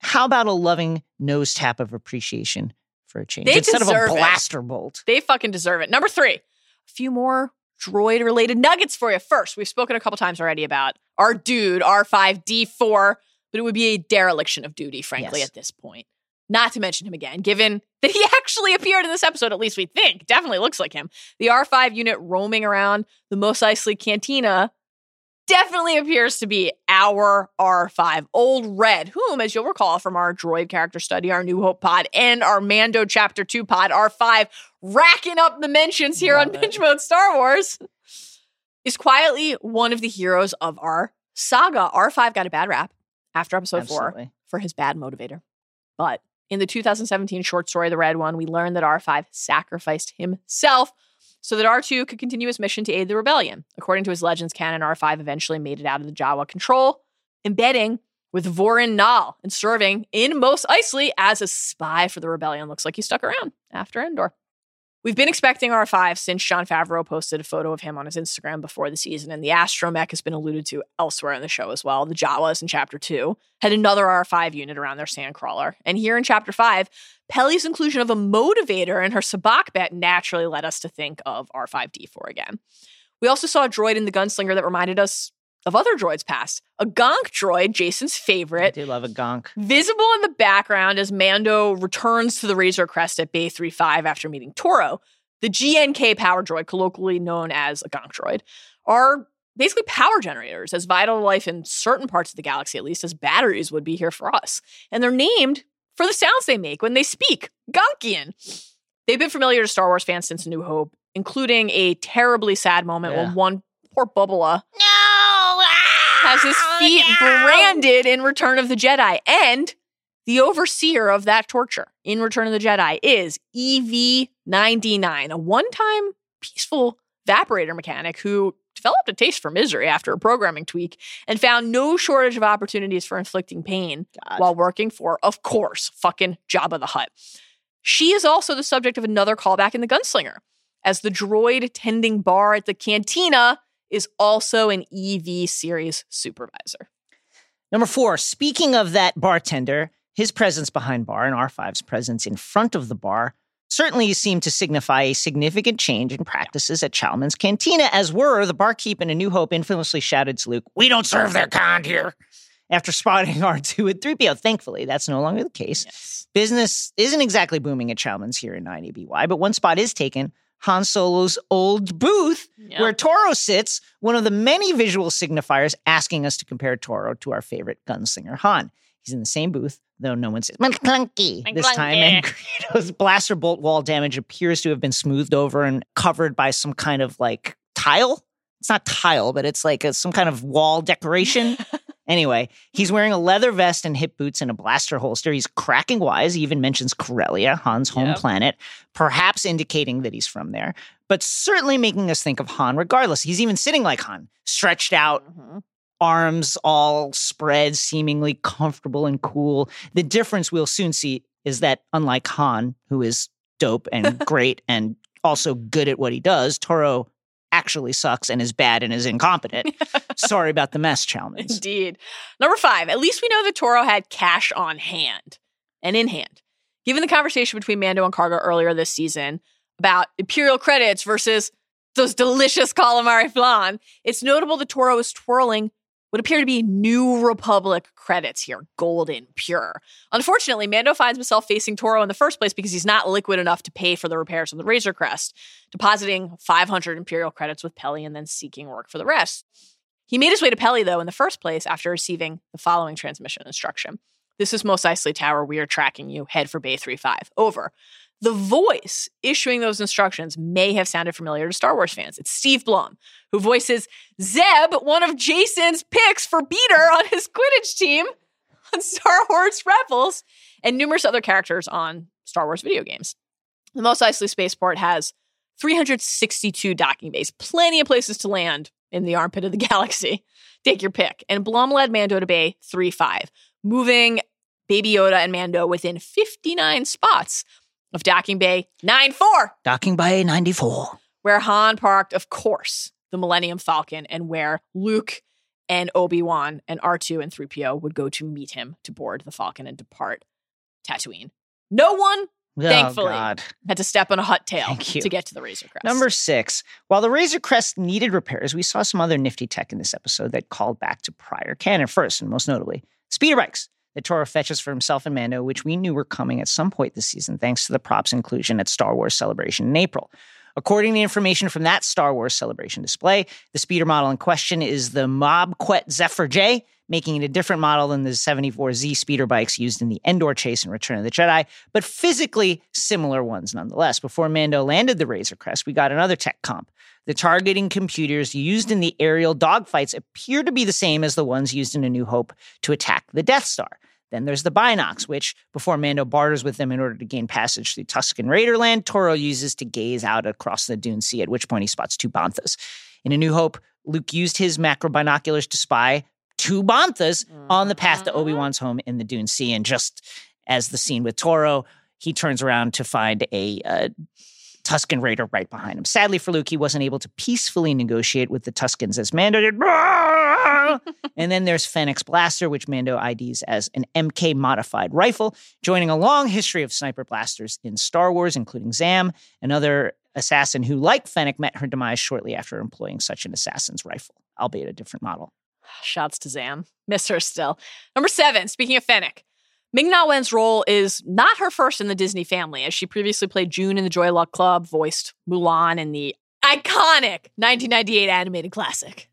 How about a loving nose tap of appreciation for a change They instead of a deserve it. blaster bolt? They fucking deserve it. Number three, a few more droid related nuggets for you. First, we've spoken a couple times already about our dude, R5D4, but it would be a dereliction of duty, frankly, Yes. at this point. Not to mention him again, given that he actually appeared in this episode, at least we think. Definitely looks like him. The R5 unit roaming around the Mos Eisley Cantina definitely appears to be our R5. Old Red, whom, as you'll recall from our droid character study, our New Hope pod, and our Mando Chapter 2 pod, R5, racking up the mentions here on Love it. Binge Mode Star Wars, is quietly one of the heroes of our saga. R5 got a bad rap after episode 4 for his bad motivator. But in the 2017 short story, The Red One, we learned that R5 sacrificed himself so that R2 could continue his mission to aid the rebellion. According to his Legends canon, R5 eventually made it out of the Jawa control, embedding with Vorin Nal and serving in Mos Eisley as a spy for the rebellion. Looks like he stuck around after Endor. We've been expecting R5 since Jon Favreau posted a photo of him on his Instagram before the season, and the astromech has been alluded to elsewhere in the show as well. The Jawas in Chapter 2 had another R5 unit around their sandcrawler. And here in Chapter 5, Peli's inclusion of a motivator in her Sabacc bet naturally led us to think of R5D4 again. We also saw a droid in the gunslinger that reminded us of other droids past. A Gonk droid, Jason's favorite. I do love a gonk. Visible in the background as Mando returns to the Razor Crest at Bay 35 after meeting Toro, the GNK power droid, colloquially known as a Gonk droid, are basically power generators, as vital to life in certain parts of the galaxy, at least as batteries would be here for us. And they're named for the sounds they make when they speak Gonkian. They've been familiar to Star Wars fans since New Hope, including a terribly sad moment Yeah. when one poor Bubba No! Has his ah, feet branded in Return of the Jedi. And the overseer of that torture in Return of the Jedi is EV99, a one time peaceful evaporator mechanic who developed a taste for misery after a programming tweak and found no shortage of opportunities for inflicting pain God. while working for, of course, fucking Jabba the Hutt. She is also the subject of another callback in The Gunslinger, as the droid tending bar at the cantina is also an EV series supervisor. Number four, speaking of that bartender, his presence behind bar and R5's presence in front of the bar certainly seem to signify a significant change in practices at Chalmun's Cantina, as were the barkeep in A New Hope infamously shouted to Luke, We don't serve their kind here. After spotting R2 and 3PO. Thankfully, that's no longer the case. Yes. Business isn't exactly booming at Chalmun's here in 9ABY, but one spot is taken Han Solo's old booth Yep. where Toro sits, one of the many visual signifiers asking us to compare Toro to our favorite gunslinger Han. He's in the same booth, though no one says Maclunkey this time, and Greedo's blaster bolt wall damage appears to have been smoothed over and covered by some kind of like tile. It's not tile, but it's like a, some kind of wall decoration. Anyway, he's wearing a leather vest and hip boots and a blaster holster. He's cracking wise. He even mentions Corellia, Han's home Yep. planet, perhaps indicating that he's from there, but certainly making us think of Han regardless. He's even sitting like Han, stretched out, Mhm. arms all spread, seemingly comfortable and cool. The difference we'll soon see is that unlike Han, who is dope and great and also good at what he does, Toro actually sucks and is bad and is incompetent. Sorry about the mess, Chalmers. Indeed. Number five, at least we know that Toro had cash on hand and in hand. Given the conversation between Mando and Karga earlier this season about Imperial credits versus those delicious calamari flan, it's notable that Toro is twirling what appear to be New Republic credits here, golden, pure. Unfortunately, Mando finds himself facing Toro in the first place because he's not liquid enough to pay for the repairs on the Razor Crest, depositing 500 Imperial credits with Peli and then seeking work for the rest. He made his way to Peli, though, in the first place after receiving the following transmission instruction. This is Mos Eisley Tower. We are tracking you. Head for Bay 35. Over. The voice issuing those instructions may have sounded familiar to Star Wars fans. It's Steve Blum, who voices Zeb, one of Jason's picks for beater on his Quidditch team on Star Wars Rebels, and numerous other characters on Star Wars video games. The Mos Eisley Spaceport has 362 docking bays, plenty of places to land in the armpit of the galaxy. Take your pick. And Blum led Mando to Bay 3 5, moving Baby Yoda and Mando within 59 spots of docking bay 9 4, Docking Bay 94. where Han parked, of course, the Millennium Falcon, and where Luke and Obi Wan and R2 and 3PO would go to meet him to board the Falcon and depart Tatooine. No one oh, Thankfully. Oh, God. had to step on a hot tail to get to the Razor Crest. Number six. While the Razor Crest needed repairs, we saw some other nifty tech in this episode that called back to prior canon. First, and most notably, speeder bikes that Toro fetches for himself and Mando, which we knew were coming at some point this season, thanks to the props inclusion at Star Wars Celebration in April. According to information from that Star Wars Celebration display, the speeder model in question is the Mob Mobquet Zephyr J, making it a different model than the 74Z speeder bikes used in the Endor chase in Return of the Jedi, but physically similar ones nonetheless. Before Mando landed the Razor Crest, we got another tech comp. The targeting computers used in the aerial dogfights appear to be the same as the ones used in A New Hope to attack the Death Star. Then there's the Binocs, which, before Mando barters with them in order to gain passage through Tusken Raiderland, Toro uses to gaze out across the Dune Sea, at which point he spots two Banthas. In A New Hope, Luke used his macro binoculars to spy two Banthas on the path to Obi Wan's home in the Dune Sea. And just as the scene with Toro, he turns around to find a uh, Tuscan Raider right behind him. Sadly for Luke, he wasn't able to peacefully negotiate with the Tuscans as Mando did. and then there's Fennec's Blaster, which Mando IDs as an MK modified rifle, joining a long history of sniper blasters in Star Wars, including Zam, another assassin who, like Fennec, met her demise shortly after employing such an assassin's rifle, albeit a different model. Shouts to Zam. Miss her still. Number seven, speaking of Fennec, Ming Na Wen's role is not her first in the Disney family, as she previously played June in the Joy Luck Club, voiced Mulan in the iconic 1998 animated classic,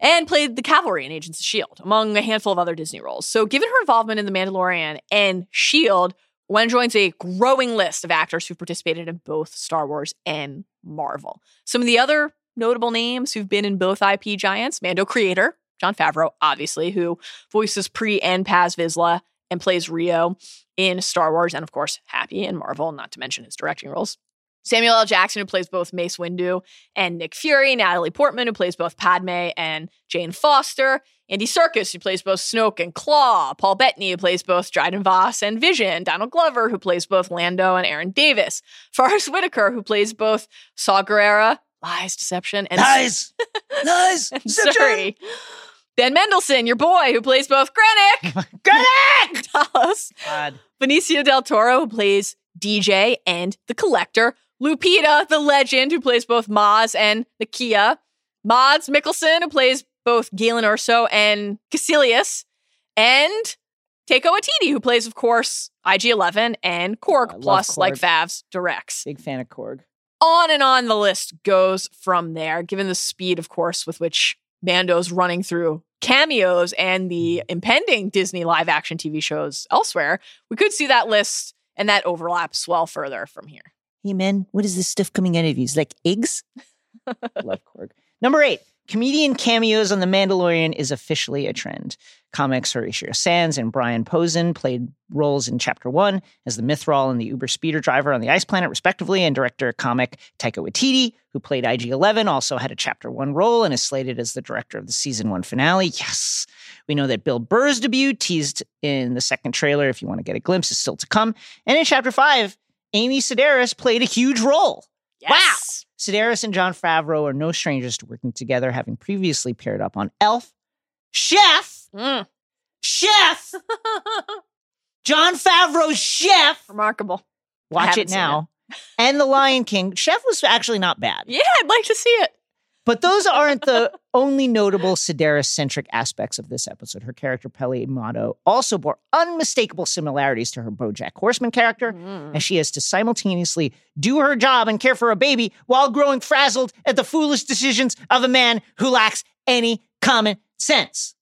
and played the cavalry in Agents of S.H.I.E.L.D., among a handful of other Disney roles. So, given her involvement in The Mandalorian and S.H.I.E.L.D., Wen joins a growing list of actors who've participated in both Star Wars and Marvel. Some of the other notable names who've been in both IP giants Mando creator, Jon Favreau, obviously, who voices Pre and Paz Vizsla and plays Rio in Star Wars, and of course, Happy in Marvel, not to mention his directing roles. Samuel L. Jackson, who plays both Mace Windu and Nick Fury, Natalie Portman, who plays both Padme and Jane Foster, Andy Serkis, who plays both Snoke and Klaue, Paul Bettany, who plays both Dryden Voss and Vision, Donald Glover, who plays both Lando and Aaron Davis, Forest Whitaker, who plays both Saw Gerrera, Lies, Deception, and Lies, nice! and Zuri. Ben Mendelsohn, your boy, who plays both Krennic, Correct! Talos, God. Benicio del Toro, who plays DJ and the Collector, Lupita, the legend, who plays both Maz and Nakia, Mads Mikkelsen, who plays both Galen Erso and Kaecilius, and Taika Waititi, who plays, of course, IG-11 and Korg, plus, like Korg. Favs, directs Big fan of Korg. on and on the list goes from there, given the speed, of course, with which Mando's running through cameos and the mm-hmm. impending Disney live action TV shows elsewhere. We could see that list and that overlap swell further from here. Hey man, what is this stuff coming out of you? Is like eggs? Love Korg. Number eight, comedian cameos on The Mandalorian is officially a trend. Comics Horatio Sanz and Brian Posehn played roles in Chapter One as the Mythrol and the Uber speeder driver on the Ice Planet, respectively, and director comic Taika Waititi, who played IG-11, also had a Chapter One role and is slated as the director of the season one finale. Yes, we know that Bill Burr's debut, teased in the second trailer, if you want to get a glimpse, is still to come. And in Chapter Five, Amy Sedaris played a huge role. Yes. Sedaris and Jon Favreau are no strangers to working together, having previously paired up on Elf, Chef, Mm. Chef, Jon Favreau's Chef. Remarkable. Watch it now. And The Lion King. Chef was actually not bad. Yeah, I'd like to see it. But those aren't the only notable Sedaris centric aspects of this episode. Her character, Peli Motto, also bore unmistakable similarities to her Bojack Horseman character, Mm. as she has to simultaneously do her job and care for a baby while growing frazzled at the foolish decisions of a man who lacks any common sense.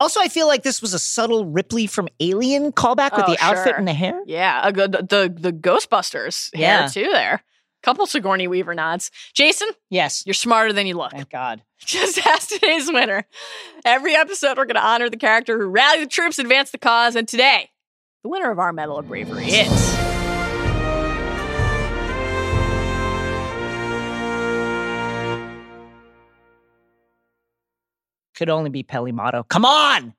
Also, I feel like this was a subtle Ripley from Alien callback with Oh, the outfit sure. and the hair. Yeah, uh, the, the the Ghostbusters Yeah. hair too. There, couple Sigourney Weaver nods. Jason, Yes. you're smarter than you look. Thank God. Just ask today's winner. Every episode, we're going to honor the character who rallied the troops, advanced the cause, and today, the winner of our Medal of Bravery is. Could only be Peli Motto. Come on!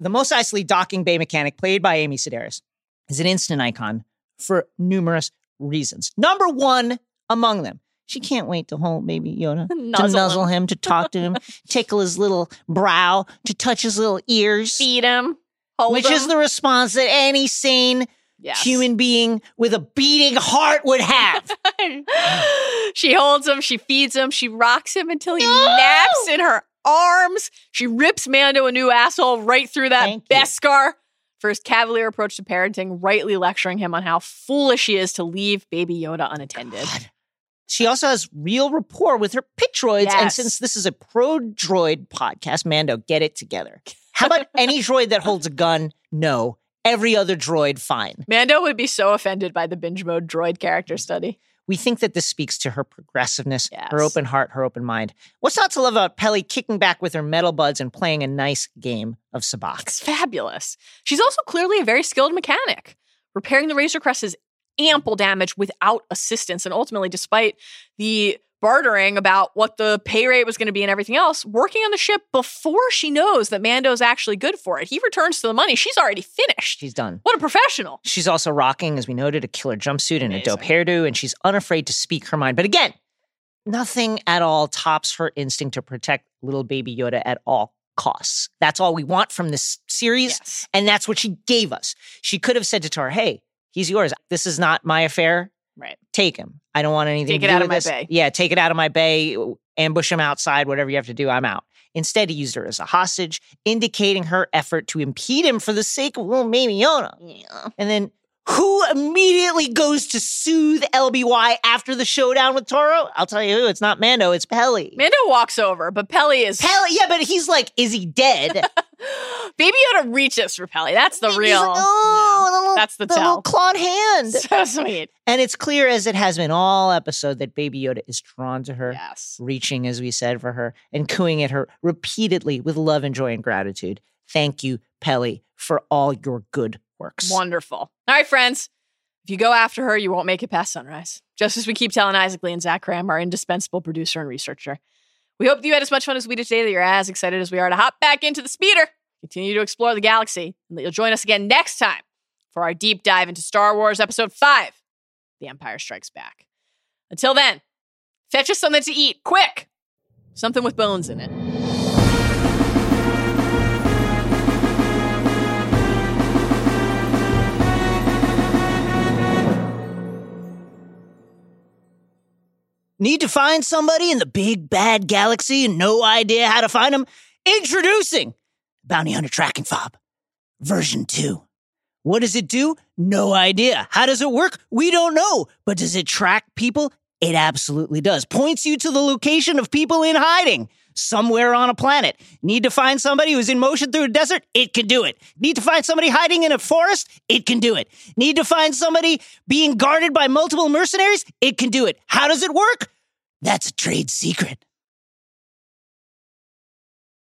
The Mos Eisley docking bay mechanic, played by Amy Sedaris, is an instant icon for numerous reasons. Number one among them, she can't wait to hold baby Yoda, to Nuzzle nuzzle him, to talk to him, tickle his little brow, to touch his little ears, Feed him. Hold which is the response that any sane Yes. human being with a beating heart would have. she holds him, she feeds him, she rocks him until he naps in her arms. She rips Mando a new asshole right through that Thank you. Beskar for his cavalier approach to parenting, rightly lecturing him on how foolish he is to leave baby Yoda unattended. She also has real rapport with her pit droids. And since this is a pro droid podcast, Mando, get it together. How about any droid that holds a gun? No. Every other droid, fine. Mando would be so offended by the binge mode droid character study. We think that this speaks to her progressiveness, her open heart, her open mind. What's not to love about Peli kicking back with her metal buds and playing a nice game of sabacc? It's fabulous. She's also clearly a very skilled mechanic. Repairing the Razor Crest is ample damage without assistance. And ultimately, despite the bartering about what the pay rate was going to be and everything else, working on the ship before she knows that Mando's actually good for it. He returns to the money. She's already finished. She's done. What a professional. She's also rocking, as we noted, a killer jumpsuit and a dope hairdo, and she's unafraid to speak her mind. But again, nothing at all tops her instinct to protect little baby Yoda at all costs. That's all we want from this series, Yes. and that's what she gave us. She could have said to Tar, "Hey, he's yours. This is not my affair. Right. Take him. I don't want anything Take to it out of my this. bay." Yeah, take it out of my bay. Ambush him outside. Whatever you have to do, I'm out." Instead, he used her as a hostage, indicating her effort to impede him for the sake of little Yoda. Yeah. And then who immediately goes to soothe LBY after the showdown with Toro? I'll tell you who. It's not Mando. It's Peli. Mando walks over, but Peli is. Peli, yeah, but he's like, is he dead? Baby Yoda reaches for Peli. That's the real. like, oh, the little, That's the the little clawed hand. So sweet. And it's clear as it has been all episode that Baby Yoda is drawn to her, Yes. reaching, as we said, for her, and cooing at her repeatedly with love and joy and gratitude. Thank you, Peli, for all your good works. Wonderful. All right, friends. If you go after her, you won't make it past sunrise. Just as we keep telling Isaac Lee and Zach Kram, our indispensable producer and researcher. We hope that you had as much fun as we did today, that you're as excited as we are to hop back into the speeder, continue to explore the galaxy, and that you'll join us again next time for our deep dive into Star Wars Episode 5 The Empire Strikes Back. Until then, fetch us something to eat, quick! Something with bones in it. Need to find somebody in the big bad galaxy and no idea how to find them? Introducing Bounty Hunter Tracking Fob, version 2. What does it do? No idea. How does it work? We don't know. But does it track people? It absolutely does. Points you to the location of people in hiding somewhere on a planet. Need to find somebody who's in motion through a desert? It can do it. Need to find somebody hiding in a forest? It can do it. Need to find somebody being guarded by multiple mercenaries? It can do it. How does it work? That's a trade secret.